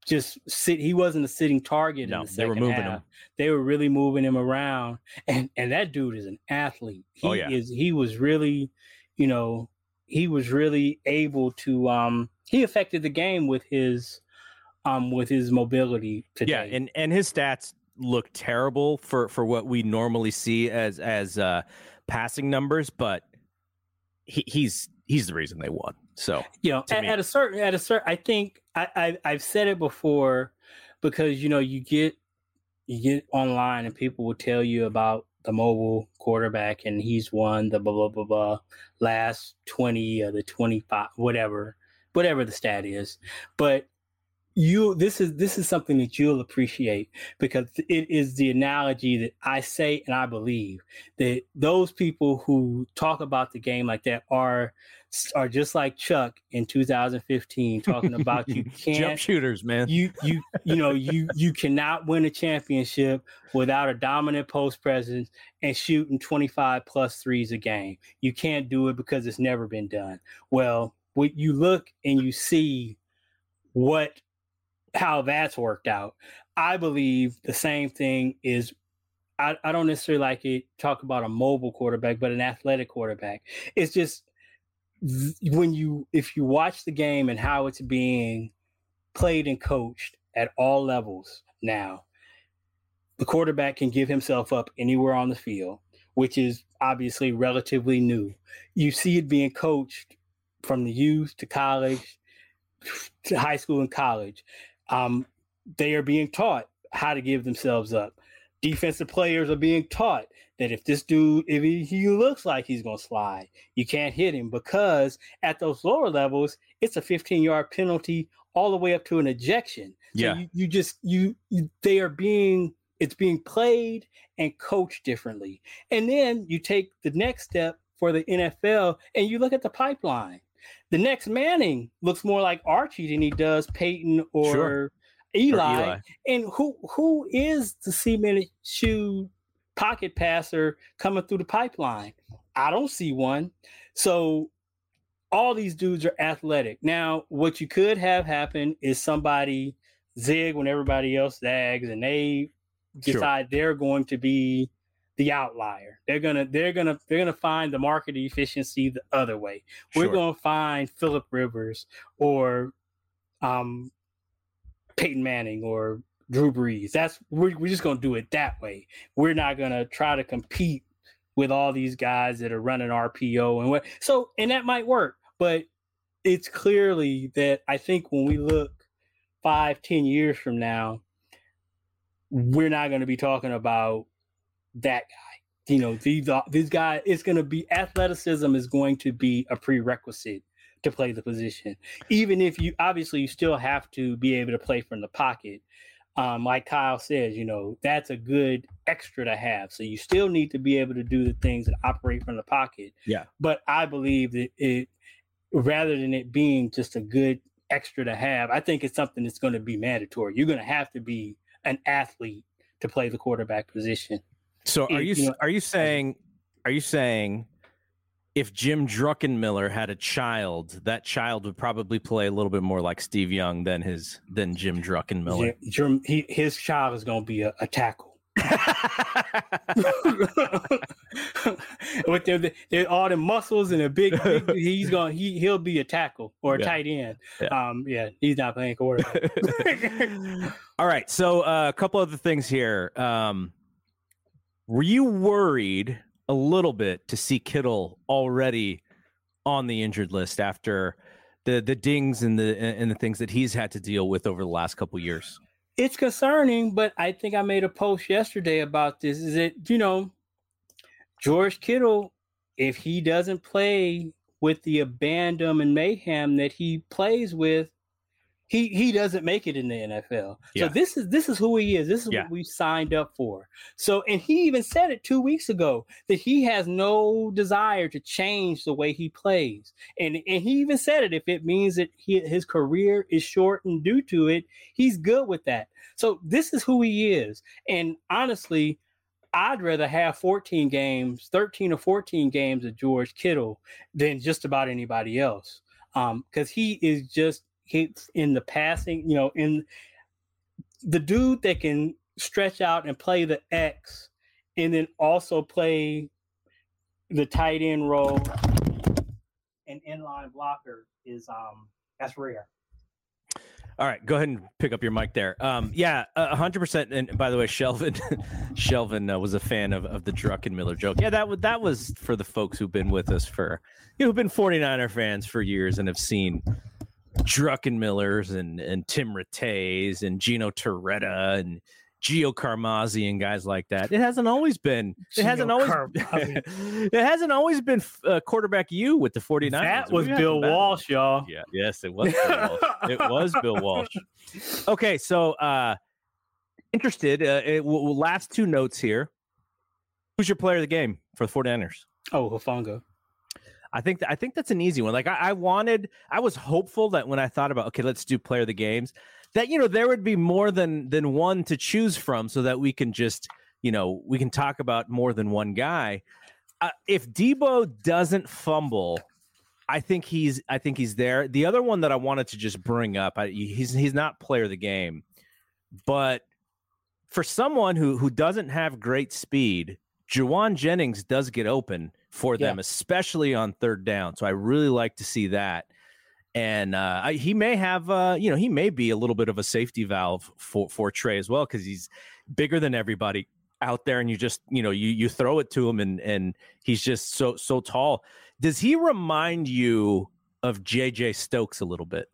just sit. He wasn't a sitting target. No, the they were moving half. him. They were really moving him around, and and that dude is an athlete. He oh, yeah. is. He was really, you know, he was really able to. Um, he affected the game with his, um, with his mobility today. Yeah, and and his stats look terrible for for what we normally see as as uh passing numbers, but he, he's he's the reason they won. So you know, at, at, a certain at a certain, I think I, I I've said it before because you know you get you get online and people will tell you about the mobile quarterback and he's won the blah blah blah blah last twenty or the twenty five whatever whatever the stat is, but you this is this is something that you'll appreciate because it is the analogy that I say and I believe that those people who talk about the game like that are are just like Chuck in 2015 talking about you can't jump shooters, man. You you you know you you cannot win a championship without a dominant post presence and shooting 25 plus threes a game. You can't do it because it's never been done. Well, when you look and you see what how that's worked out, I believe the same thing is I, I, don't necessarily like it talk about a mobile quarterback, but an athletic quarterback. It's just when you if you watch the game and how it's being played and coached at all levels now the quarterback can give himself up anywhere on the field which is obviously relatively new. You see it being coached from the youth to college to high school and college um, they are being taught how to give themselves up defensive players are being taught that if this dude, if he, he looks like he's going to slide, you can't hit him because at those lower levels, it's a 15 yard penalty all the way up to an ejection. So yeah. You, you just, you, you, they are being, it's being played and coached differently. And then you take the next step for the NFL and you look at the pipeline. The next Manning looks more like Archie than he does Peyton or sure. Eli. Eli. And who who is the cement shoe pocket passer coming through the pipeline? I don't see one. So all these dudes are athletic. Now, what you could have happen is somebody zig when everybody else zags and they decide sure. they're going to be the outlier. They're gonna they're gonna they're gonna find the market efficiency the other way. We're gonna find Philip Rivers or um Peyton Manning or Drew Brees. That's we're, we're just gonna do it that way. We're not gonna try to compete with all these guys that are running RPO and what. So and that might work, but it's clearly that I think when we look five, ten years from now, we're not going to be talking about that guy. You know, these these guys. It's going to be athleticism is going to be a prerequisite to play the position. Even if you obviously you still have to be able to play from the pocket. Um, like Kyle says, you know, that's a good extra to have. So you still need to be able to do the things and operate from the pocket. Yeah. But I believe that it rather than it being just a good extra to have, I think it's something that's going to be mandatory. You're going to have to be an athlete to play the quarterback position. So are you, you know, are you saying are you saying if Jim Druckenmiller had a child, that child would probably play a little bit more like Steve Young than his than Jim Druckenmiller. Jim, he, his child is going to be a, a tackle. With their, their, all the muscles and a big, big, he's going he he'll be a tackle or a yeah. tight end. Yeah. Um, yeah, he's not playing quarterback. all right, so uh, a couple other things here. Um, were you worried a little bit to see Kittle already on the injured list after the the dings and the and the things that he's had to deal with over the last couple years. It's concerning, but I think I made a post yesterday about this. Is it you know George Kittle, if he doesn't play with the abandon and mayhem that he plays with, he he doesn't make it in the NFL. Yeah. So this is this is who he is. This is yeah. what we signed up for. So and he even said it 2 weeks ago that he has no desire to change the way he plays. And and he even said it if it means that he, his career is shortened due to it, he's good with that. So this is who he is. And honestly, I'd rather have 14 games, 13 or 14 games of George Kittle than just about anybody else. Um, because he is just hits in the passing, you know, in the dude that can stretch out and play the X and then also play the tight end role and inline blocker is um that's rare. All right, go ahead and pick up your mic there. Um, yeah, hundred percent. And by the way, Shelvin, Shelvin uh, was a fan of, of the Druckenmiller joke. Yeah, that was that was for the folks who've been with us for, you know, who've been 49er fans for years and have seen Druckenmillers and and Tim Rattays and Gino Torretta and Gio Carmazzi and guys like that. It hasn't always been. It Gio hasn't always. it hasn't always been uh, quarterback you with the 49ers. That was Bill Walsh, y'all. Yeah. Yes, it was. it was Bill Walsh. Okay, so uh interested. Uh, it, well, last two notes here. Who's your player of the game for the 49ers? Oh, Hufanga. I think th- I think that's an easy one. Like I, I wanted, I was hopeful that when I thought about okay, let's do player of the games, that you know there would be more than than one to choose from, so that we can just you know we can talk about more than one guy. Uh, if Deebo doesn't fumble, I think he's I think he's there. The other one that I wanted to just bring up, I, he's he's not player of the game, but for someone who who doesn't have great speed, Jauan Jennings does get open for them, yeah. especially on third down. So I really like to see that. And uh, I, he may have, uh, you know, he may be a little bit of a safety valve for for Trey as well because he's bigger than everybody out there, and you just, you know, you you throw it to him, and and he's just so so tall. Does he remind you of JJ Stokes a little bit?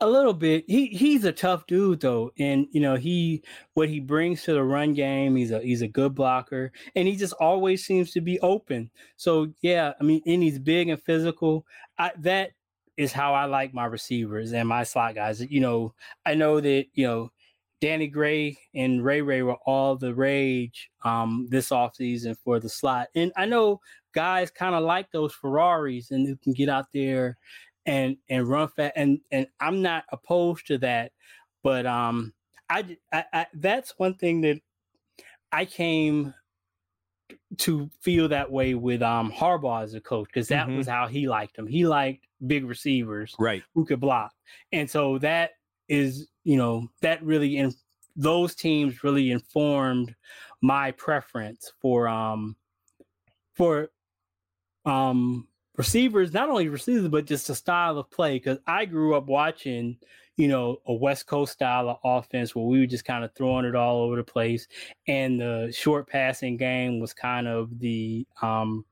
A little bit. He he's a tough dude though, and you know he what he brings to the run game. He's a he's a good blocker, and he just always seems to be open. So yeah, I mean, and he's big and physical. I, that is how I like my receivers and my slot guys. You know, I know that you know Danny Gray and Ray Ray were all the rage um, this offseason for the slot. And I know guys kind of like those Ferraris and who can get out there and and run fast and and I'm not opposed to that but um I, I, I that's one thing that I came to feel that way with um Harbaugh as a coach because that mm-hmm. was how he liked him. He liked big receivers, right, who could block, and so that is you know that really in those teams really informed my preference for um for um receivers, not only receivers, but just a style of play. Because I grew up watching, you know, a West Coast style of offense where we were just kind of throwing it all over the place, and the short passing game was kind of the um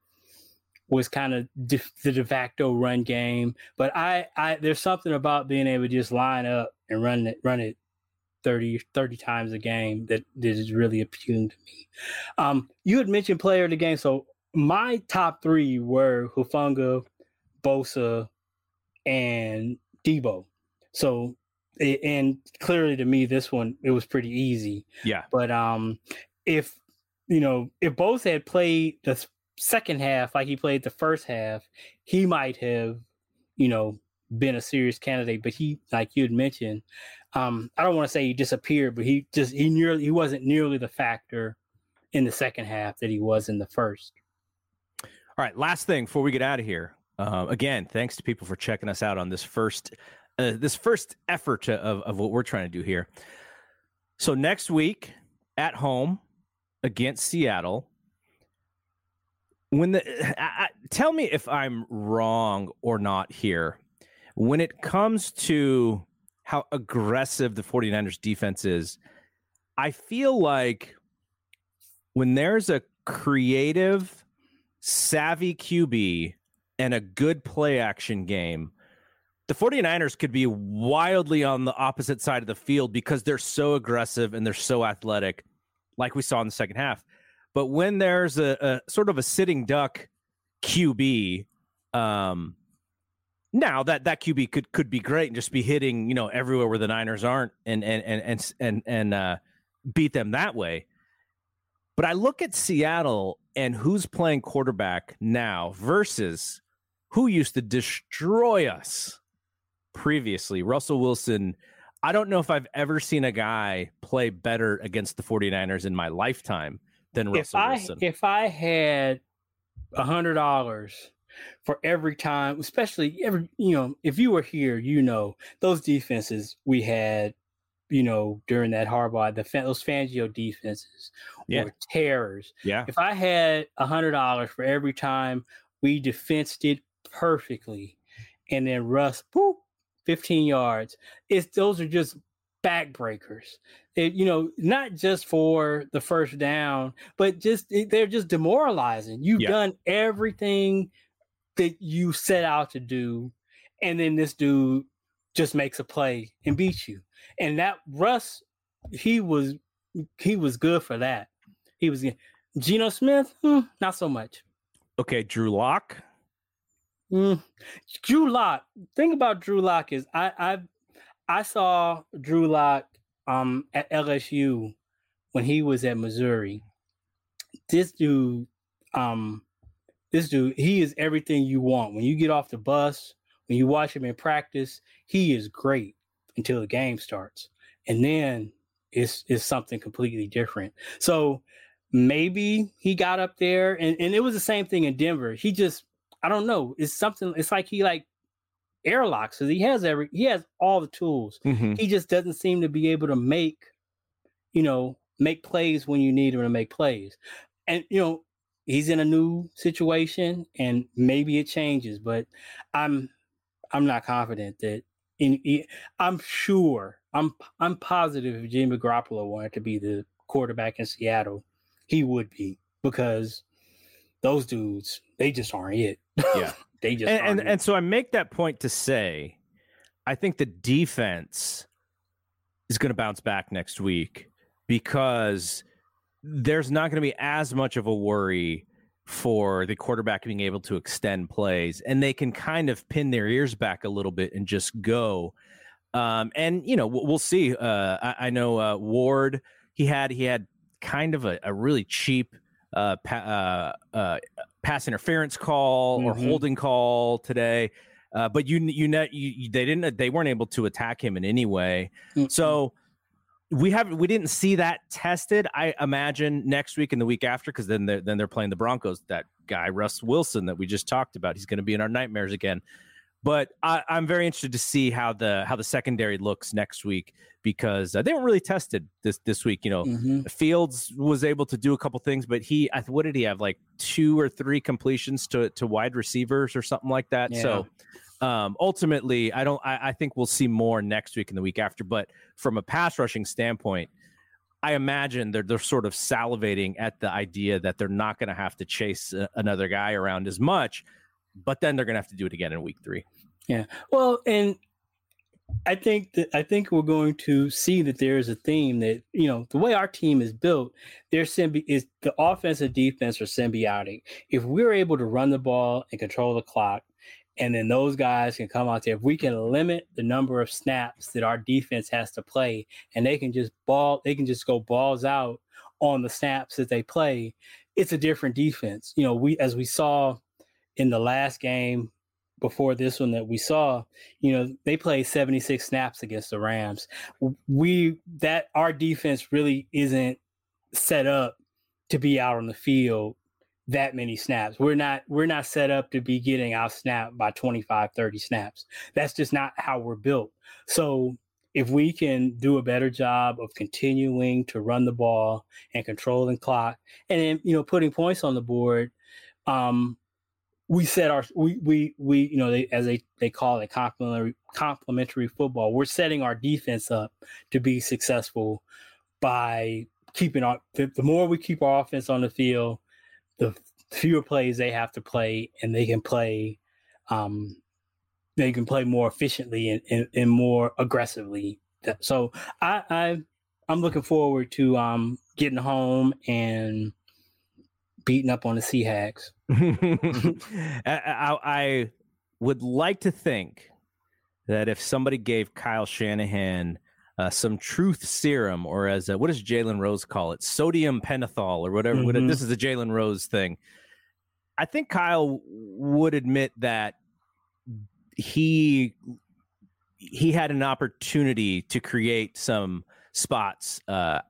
was kind of de, the de facto run game. But I, I, there's something about being able to just line up and run it, run it 30, 30 times a game that, that is really appealing to me. Um, you had mentioned player of the game. So my top three were Hufanga, Bosa, and Deebo. So and clearly to me this one it was pretty easy. Yeah. But um if you know, if Bosa had played the second half like he played the first half, he might have, you know, been a serious candidate. But he, like you had mentioned, um, I don't want to say he disappeared, but he just he nearly he wasn't nearly the factor in the second half that he was in the first. All right, last thing before we get out of here. Uh, again, thanks to people for checking us out on this first uh, this first effort to, of of what we're trying to do here. So next week at home against Seattle, when the I, I, tell me if I'm wrong or not here. When it comes to how aggressive the 49ers defense is, I feel like when there's a creative, savvy QB and a good play action game, the 49ers could be wildly on the opposite side of the field because they're so aggressive and they're so athletic, like we saw in the second half. But when there's a, a sort of a sitting duck QB, um, now that that QB could could be great and just be hitting you know everywhere where the Niners aren't and and and and and, and uh, beat them that way. But I look at Seattle and who's playing quarterback now versus who used to destroy us previously. Russell Wilson. I don't know if I've ever seen a guy play better against the 49ers in my lifetime than Russell if I, Wilson. If I had a hundred dollars for every time, especially every you know, if you were here, you know those defenses we had, you know, during that Harbaugh, the those Fangio defenses Yeah. were terrors. yeah. If I had a hundred dollars for every time we defensed it perfectly, and then Russ, boop, fifteen yards, it's those are just backbreakers. It, you know, not just for the first down, but just it- they're just demoralizing. You've Yeah. done everything that you set out to do, and then this dude just makes a play and beats you. And that Russ, he was he was good for that. He was good. Geno Smith, hmm, not so much. Okay, Drew Lock. Mm. Drew Lock. Thing about Drew Lock is I I I saw Drew Lock um at LSU when he was at Missouri. This dude, um, this dude, he is everything you want. When you get off the bus, when you watch him in practice, he is great until the game starts, and then it's it's something completely different. So maybe he got up there, and and it was the same thing in Denver. He just I don't know. It's something. It's like he like airlocks because he has every he has all the tools. Mhm. He just doesn't seem to be able to make, you know, make plays when you need him to make plays. And you know, he's in a new situation, and maybe it changes. But I'm I'm not confident that. In, I'm sure. I'm I'm positive if Jimmy Garoppolo wanted to be the quarterback in Seattle, he would be because those dudes they just aren't it. Yeah. they just and, and aren't it. and so I make that point to say, I think the defense is going to bounce back next week because there's not going to be as much of a worry for the quarterback being able to extend plays, and they can kind of pin their ears back a little bit and just go. Um, and you know, we'll, we'll see. Uh, I, I know uh, Ward. He had he had kind of a, a really cheap uh, pa- uh, uh, pass interference call or Mhm. holding call today. Uh, but you you know you, they didn't they weren't able to attack him in any way. So we haven't we didn't see that tested. I imagine next week and the week after because then they're, then they're playing the Broncos. That guy Russ Wilson that we just talked about. He's going to be in our nightmares again. But I, I'm very interested to see how the how the secondary looks next week because uh, they weren't really tested this this week. You know, Mhm. Fields was able to do a couple things, but he what did he have like two or three completions to to wide receivers or something like that. So um, ultimately, I don't. I, I think we'll see more next week and the week after. But from a pass rushing standpoint, I imagine they're they're sort of salivating at the idea that they're not going to have to chase uh, another guy around as much. But then they're going to have to do it again in week three. Yeah. Well, and I think that I think we're going to see that there is a theme that you know the way our team is built. Their symbi- is the offense and defense are symbiotic. If we're able to run the ball and control the clock, and then those guys can come out there. If we can limit the number of snaps that our defense has to play, and they can just ball, they can just go balls out on the snaps that they play. It's a different defense. You know, we as we saw in the last game before this one that we saw, you know, they played 76 snaps against the Rams. We that our defense really isn't set up to be out on the field that many snaps. We're not we're not set up to be getting out snapped by 25 30 snaps. That's just not how we're built. So if we can do a better job of continuing to run the ball and controlling clock and then you know putting points on the board um we set our we we we you know they as they they call it complementary complementary football we're setting our defense up to be successful by keeping our the, the more we keep our offense on the field the fewer plays they have to play and they can play um they can play more efficiently and, and, and more aggressively. So i i i'm looking forward to um getting home and beating up on the sea hags I, I, would like to think that if somebody gave kyle shanahan uh, some truth serum, or as a, what does Jalen Rose call it? Sodium pentothal, or whatever. Mm-hmm. This is a Jalen Rose thing. I think Kyle would admit that he he had an opportunity to create some spots uh,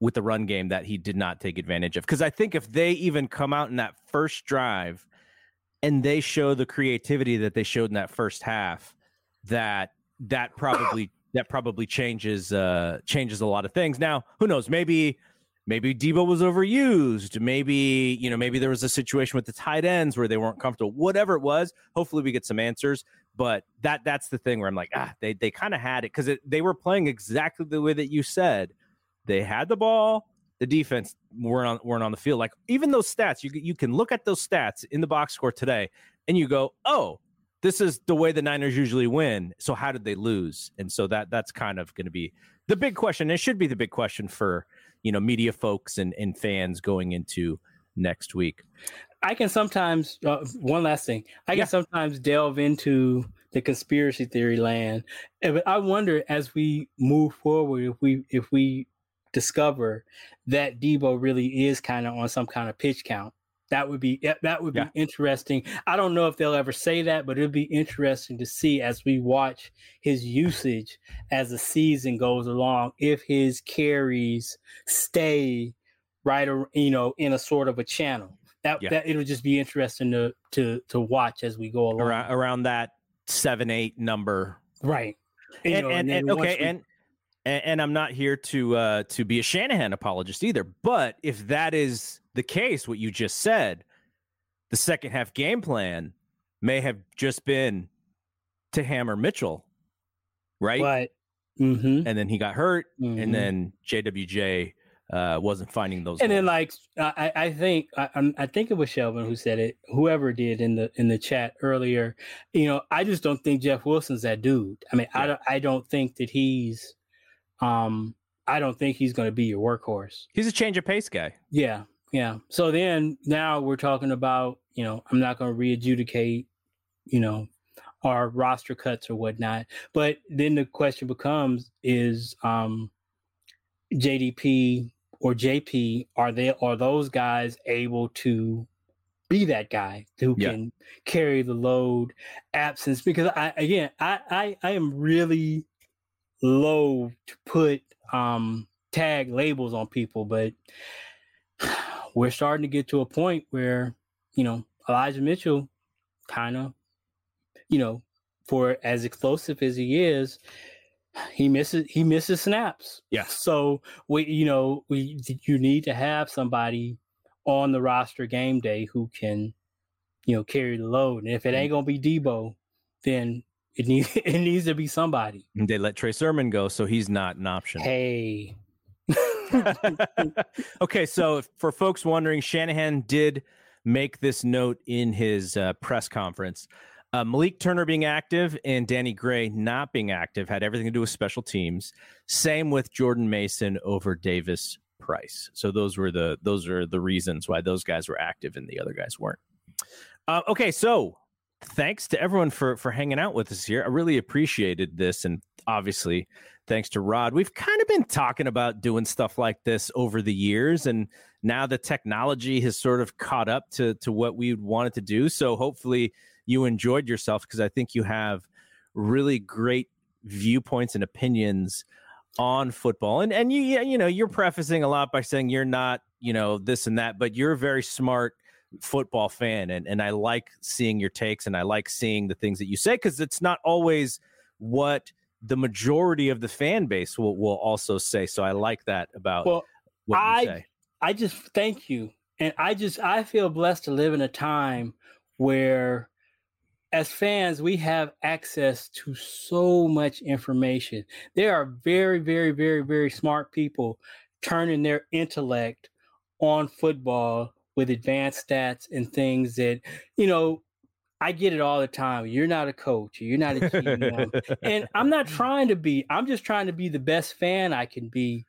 with the run game that he did not take advantage of. Because I think if they even come out in that first drive and they show the creativity that they showed in that first half, that that probably that probably changes uh changes a lot of things. Now, who knows? Maybe maybe Deebo was overused. Maybe, you know, maybe there was a situation with the tight ends where they weren't comfortable. Whatever it was, hopefully we get some answers. But that that's the thing where I'm like, ah, they they kind of had it because they were playing exactly the way that you said. They had the ball. The defense weren't on weren't on the field. Like even those stats, you you can look at those stats in the box score today, and you go, oh, this is the way the Niners usually win. So how did they lose? And so that that's kind of going to be the big question. It should be the big question for you know media folks and, and fans going into next week. I can sometimes uh, one last thing. I can sometimes delve into the conspiracy theory land, but I wonder as we move forward if we if we discover that Deebo really is kind of on some kind of pitch count that would be eh, that would be yeah. interesting. I don't know if they'll ever say that, but it'd be interesting to see as we watch his usage as the season goes along. If his carries stay right, or you know, in a sort of a channel. That, yeah. that it'll just be interesting to to to watch as we go along around, around that seven eight number, right? And, and, know, and, and okay, we, and and, and I'm not here to uh, to be a Shanahan apologist either. But if that is the case, what you just said, the second half game plan may have just been to hammer Mitchell, right? Right. Mm-hmm. And then he got hurt, mm-hmm. and then JWJ uh, wasn't finding those. And then, like, I, I think I, I think it was Shelvin who said it. Whoever did in the in the chat earlier, you know, I just don't think Jeff Wilson's that dude. I mean, yeah. I don't I don't think that he's um, I don't think he's going to be your workhorse. He's a change of pace guy. Yeah, yeah. So then now we're talking about, you know, I'm not going to re-adjudicate, you know, our roster cuts or whatnot. But then the question becomes: Is um, JDP or JP are they are those guys able to be that guy who yeah. can carry the load absence? Because I again I I, I am really low to put um, tag labels on people, but we're starting to get to a point where, you know, Elijah Mitchell kind of, you know, for as explosive as he is, he misses he misses snaps. Yeah. So we you know, we you need to have somebody on the roster game day who can, you know, carry the load. And if it ain't gonna be Deebo, then it needs it needs to be somebody. They let Trey Sermon go, so he's not an option. Hey. okay, so for folks wondering, Shanahan did make this note in his uh, press conference. Uh, Malik Turner being active and Danny Gray not being active had everything to do with special teams. Same with Jordan Mason over Davis Price. So those were the those are the reasons why those guys were active and the other guys weren't. Uh, okay, so thanks to everyone for for hanging out with us here. I really appreciated this, and obviously thanks to Rod. We've kind of been talking about doing stuff like this over the years, and now the technology has sort of caught up to to what we wanted to do. So hopefully you enjoyed yourself because I think you have really great viewpoints and opinions on football. And and you you know you're prefacing a lot by saying you're not you know this and that, but you're very smart football fan and and I like seeing your takes and I like seeing the things that you say because it's not always what the majority of the fan base will, will also say. So I like that about well, what you I, say. I just thank you. And I just I feel blessed to live in a time where as fans, we have access to so much information. There are very, very, very, very smart people turning their intellect on football with advanced stats and things that, you know, I get it all the time. You're not a coach. You're not a GM. and I'm not trying to be. I'm just trying to be the best fan I can be.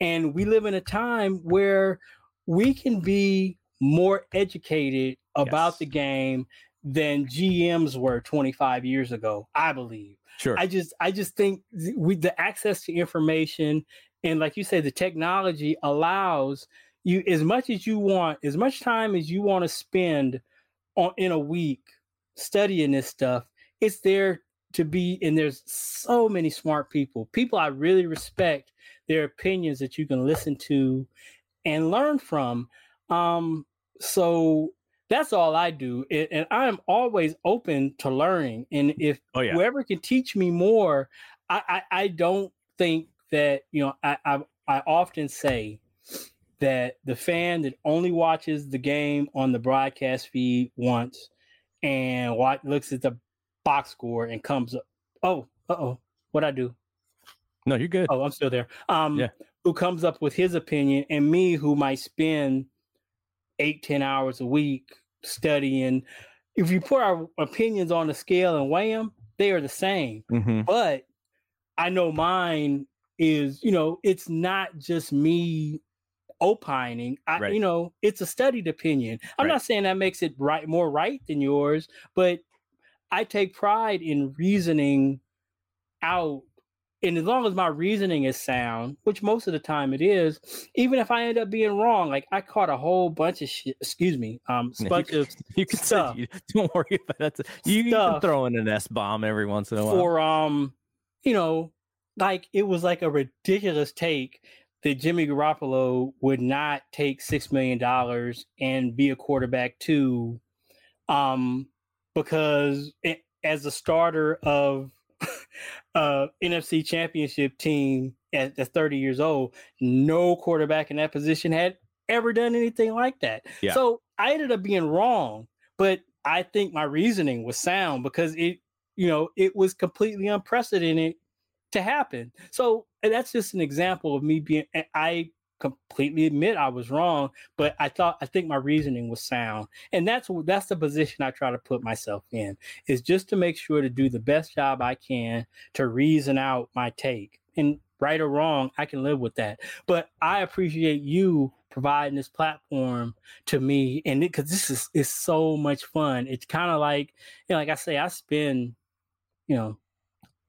And we live in a time where we can be more educated about yes. the game than GMs were 25 years ago, I believe. Sure. I just I just think we the access to information and like you say the technology allows you as much as you want, as much time as you want to spend on in a week studying this stuff, it's there to be and there's so many smart people. People I really respect their opinions that you can listen to and learn from. Um so that's all I do. And I'm always open to learning. And if oh, yeah. whoever can teach me more, I, I, I don't think that, you know, I, I, I often say that the fan that only watches the game on the broadcast feed once and what looks at the box score and comes up, oh, uh oh, what I do? No, you're good. Oh, I'm still there. Um, yeah. who comes up with his opinion and me who might spend eight, ten hours a week studying. If you put our opinions on the scale and weigh them, they are the same. Mm-hmm. But I know mine is, you know, it's not just me opining. I, right. you know, it's a studied opinion. I'm right. not saying that makes it right more right than yours, but I take pride in reasoning out and as long as my reasoning is sound, which most of the time it is, even if I end up being wrong, like I caught a whole bunch of shit. Excuse me, um, bunch you, of you can stuff. Say, don't worry about that. You, you can throw in an S bomb every once in a while. For um, you know, like it was like a ridiculous take that Jimmy Garoppolo would not take six million dollars and be a quarterback too, um, because it, as a starter of uh, NFC championship team at, at 30 years old, no quarterback in that position had ever done anything like that. Yeah. So I ended up being wrong, but I think my reasoning was sound because it, you know, it was completely unprecedented to happen. So that's just an example of me being, I completely admit I was wrong, but I thought I think my reasoning was sound, and that's that's the position I try to put myself in is just to make sure to do the best job I can to reason out my take. And right or wrong, I can live with that. But I appreciate you providing this platform to me, and because this is is so much fun. It's kind of like you know, like I say, I spend you know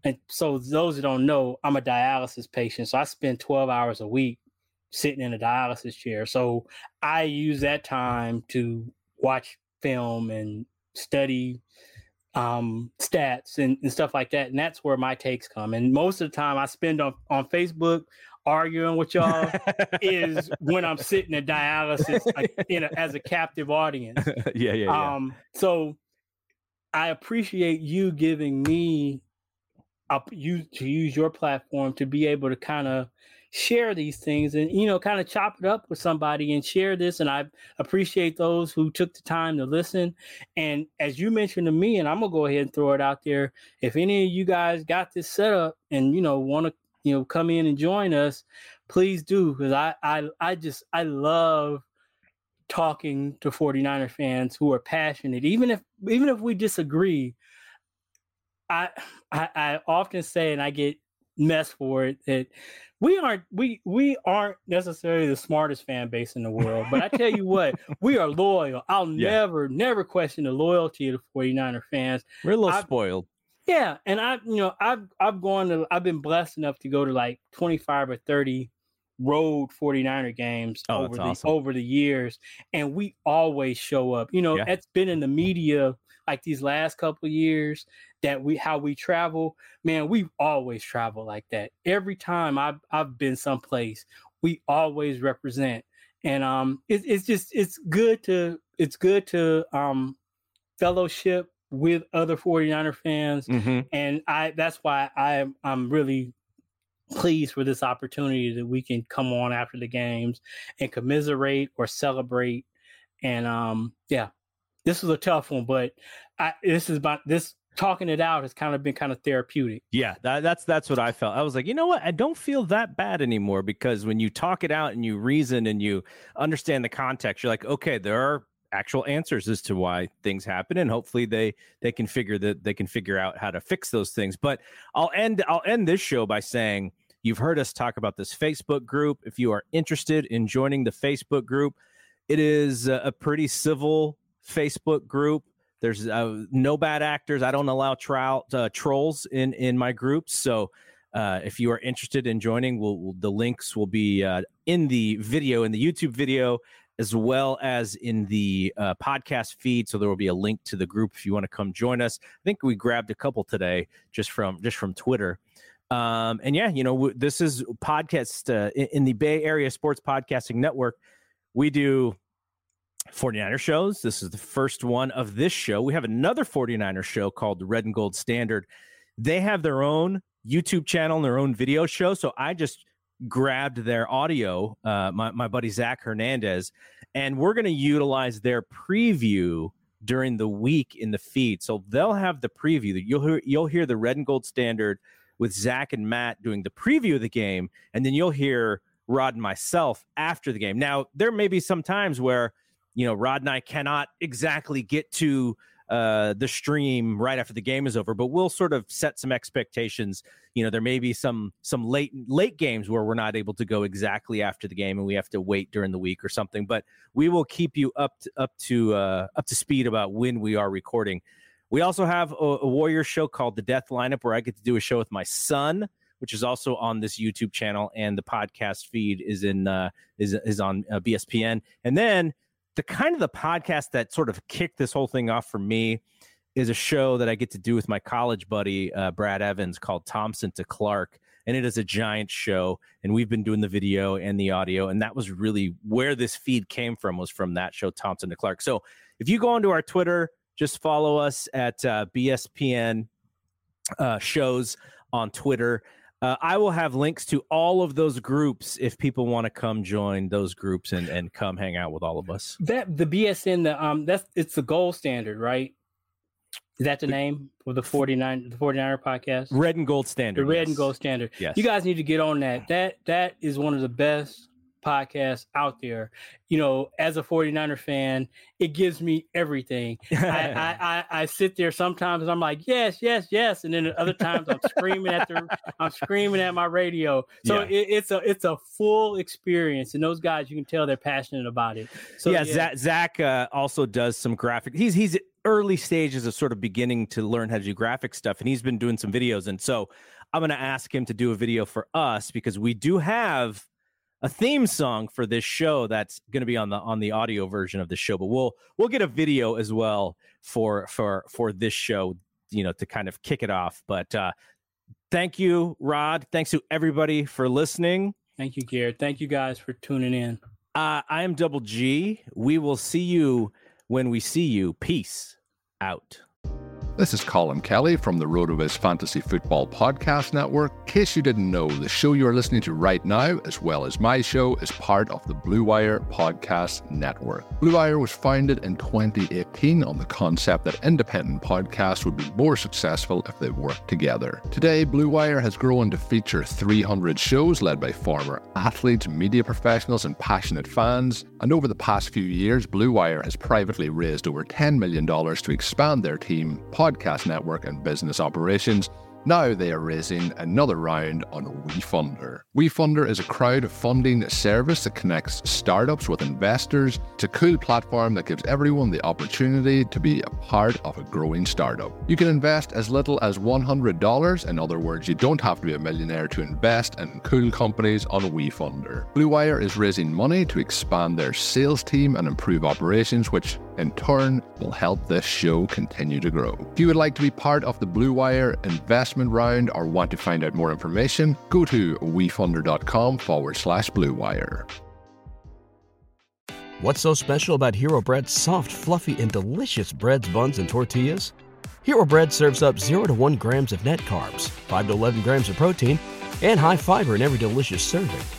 and so those who don't know, I'm a dialysis patient. So I spend 12 hours a week sitting in a dialysis chair. So I use that time to watch film and study um, stats and, and, stuff like that. And that's where my takes come. And most of the time I spend on, on Facebook arguing with y'all is when I'm sitting in dialysis in a, as a captive audience. yeah, yeah, yeah. Um, so I appreciate you giving me up you to use your platform to be able to kind of share these things and you know kind of chop it up with somebody and share this and i appreciate those who took the time to listen. And as you mentioned to me and i'm gonna go ahead and throw it out there if any of you guys got this set up and you know want to you know come in and join us please do because I, I i just i love talking to 49er fans who are passionate even if even if we disagree I, I I often say, and I get mess for it that we aren't we we aren't necessarily the smartest fan base in the world but i tell you what we are loyal i'll yeah. never never question the loyalty of the 49er fans we're a little I've, spoiled yeah and i you know i've i've gone to i've been blessed enough to go to like 25 or 30 road 49er games oh, over the awesome. over the years and we always show up you know yeah. it's been in the media like these last couple years that we how we travel man we always travel like that every time i've, I've been someplace we always represent and um it, it's just it's good to it's good to um fellowship with other 49er fans mm-hmm. and i that's why i i'm really pleased for this opportunity that we can come on after the games and commiserate or celebrate. And um, yeah, this was a tough one, but I, this is about this talking it out has kind of been kind of therapeutic. Yeah, that, that's that's what I felt. I was like, you know what? I don't feel that bad anymore because when you talk it out and you reason and you understand the context, you're like, okay, there are actual answers as to why things happen and hopefully they they can figure that they can figure out how to fix those things but i'll end i'll end this show by saying You've heard us talk about this Facebook group. If you are interested in joining the Facebook group, it is a pretty civil Facebook group. There's uh, no bad actors. I don't allow trout, uh, trolls in in my groups. So uh, if you are interested in joining, we'll, we'll the links will be uh, in the video in the YouTube video as well as in the uh, podcast feed. So there will be a link to the group if you want to come join us. I think we grabbed a couple today just from just from Twitter. Um, and yeah, you know, this is podcast uh, in, in the Bay Area Sports Podcasting Network. We do 49er shows. This is the first one of this show. We have another 49er show called the Red and Gold Standard. They have their own YouTube channel and their own video show. So I just grabbed their audio, uh, my, my buddy Zach Hernandez, and we're going to utilize their preview during the week in the feed. So they'll have the preview that you'll hear, you'll hear the Red and Gold Standard with Zach and Matt doing the preview of the game, and then you'll hear Rod and myself after the game. Now, there may be some times where, you know, Rod and I cannot exactly get to uh, the stream right after the game is over, but we'll sort of set some expectations. You know, there may be some some late late games where we're not able to go exactly after the game, and we have to wait during the week or something. But we will keep you up to, up to uh, up to speed about when we are recording. We also have a, a Warrior show called The Death Lineup, where I get to do a show with my son, which is also on this YouTube channel, and the podcast feed is in uh, is is on uh, BSPN. And then the kind of the podcast that sort of kicked this whole thing off for me is a show that I get to do with my college buddy uh, Brad Evans called Thompson to Clark, and it is a giant show. And we've been doing the video and the audio, and that was really where this feed came from. Was from that show Thompson to Clark. So if you go onto our Twitter just follow us at uh, BSPN uh, shows on Twitter. Uh, I will have links to all of those groups if people want to come join those groups and, and come hang out with all of us. That the BSN the um that's it's the gold standard, right? Is that the name for the 49 the 49er podcast? Red and Gold Standard. The Red yes. and Gold Standard. Yes. You guys need to get on that. That that is one of the best podcast out there. You know, as a 49er fan, it gives me everything. I, I, I, I, sit there sometimes and I'm like, yes, yes, yes. And then at other times I'm screaming at the I'm screaming at my radio. So yeah. it, it's a it's a full experience. And those guys you can tell they're passionate about it. So yeah, yeah. Zach, Zach uh, also does some graphic. He's he's early stages of sort of beginning to learn how to do graphic stuff. And he's been doing some videos. And so I'm gonna ask him to do a video for us because we do have a theme song for this show that's going to be on the on the audio version of the show but we'll we'll get a video as well for for for this show you know to kind of kick it off. But uh thank you rod. Thanks to everybody for listening. Thank you garrett. Thank you guys for tuning in. Uh i am double g. We will see you when we see you. Peace out this is Colin Kelly from the RotoViz Fantasy Football Podcast Network. In case you didn't know, the show you are listening to right now, as well as my show, is part of the Blue Wire Podcast Network. Blue Wire was founded in 2018 on the concept that independent podcasts would be more successful if they worked together. Today, Blue Wire has grown to feature 300 shows led by former athletes, media professionals, and passionate fans. And over the past few years, Blue Wire has privately raised over $10 million to expand their team, Podcast Network and business operations. Now they are raising another round on WeFunder. WeFunder is a crowdfunding service that connects startups with investors. It's a cool platform that gives everyone the opportunity to be a part of a growing startup. You can invest as little as $100. In other words, you don't have to be a millionaire to invest in cool companies on WeFunder. Blue Wire is raising money to expand their sales team and improve operations, which in turn will help this show continue to grow. If you would like to be part of the Blue Wire investment round or want to find out more information, go to wefunder.com forward slash Blue Wire. What's so special about Hero Bread's soft, fluffy, and delicious breads, buns, and tortillas? Hero Bread serves up 0 to 1 grams of net carbs, 5 to 11 grams of protein, and high fiber in every delicious serving.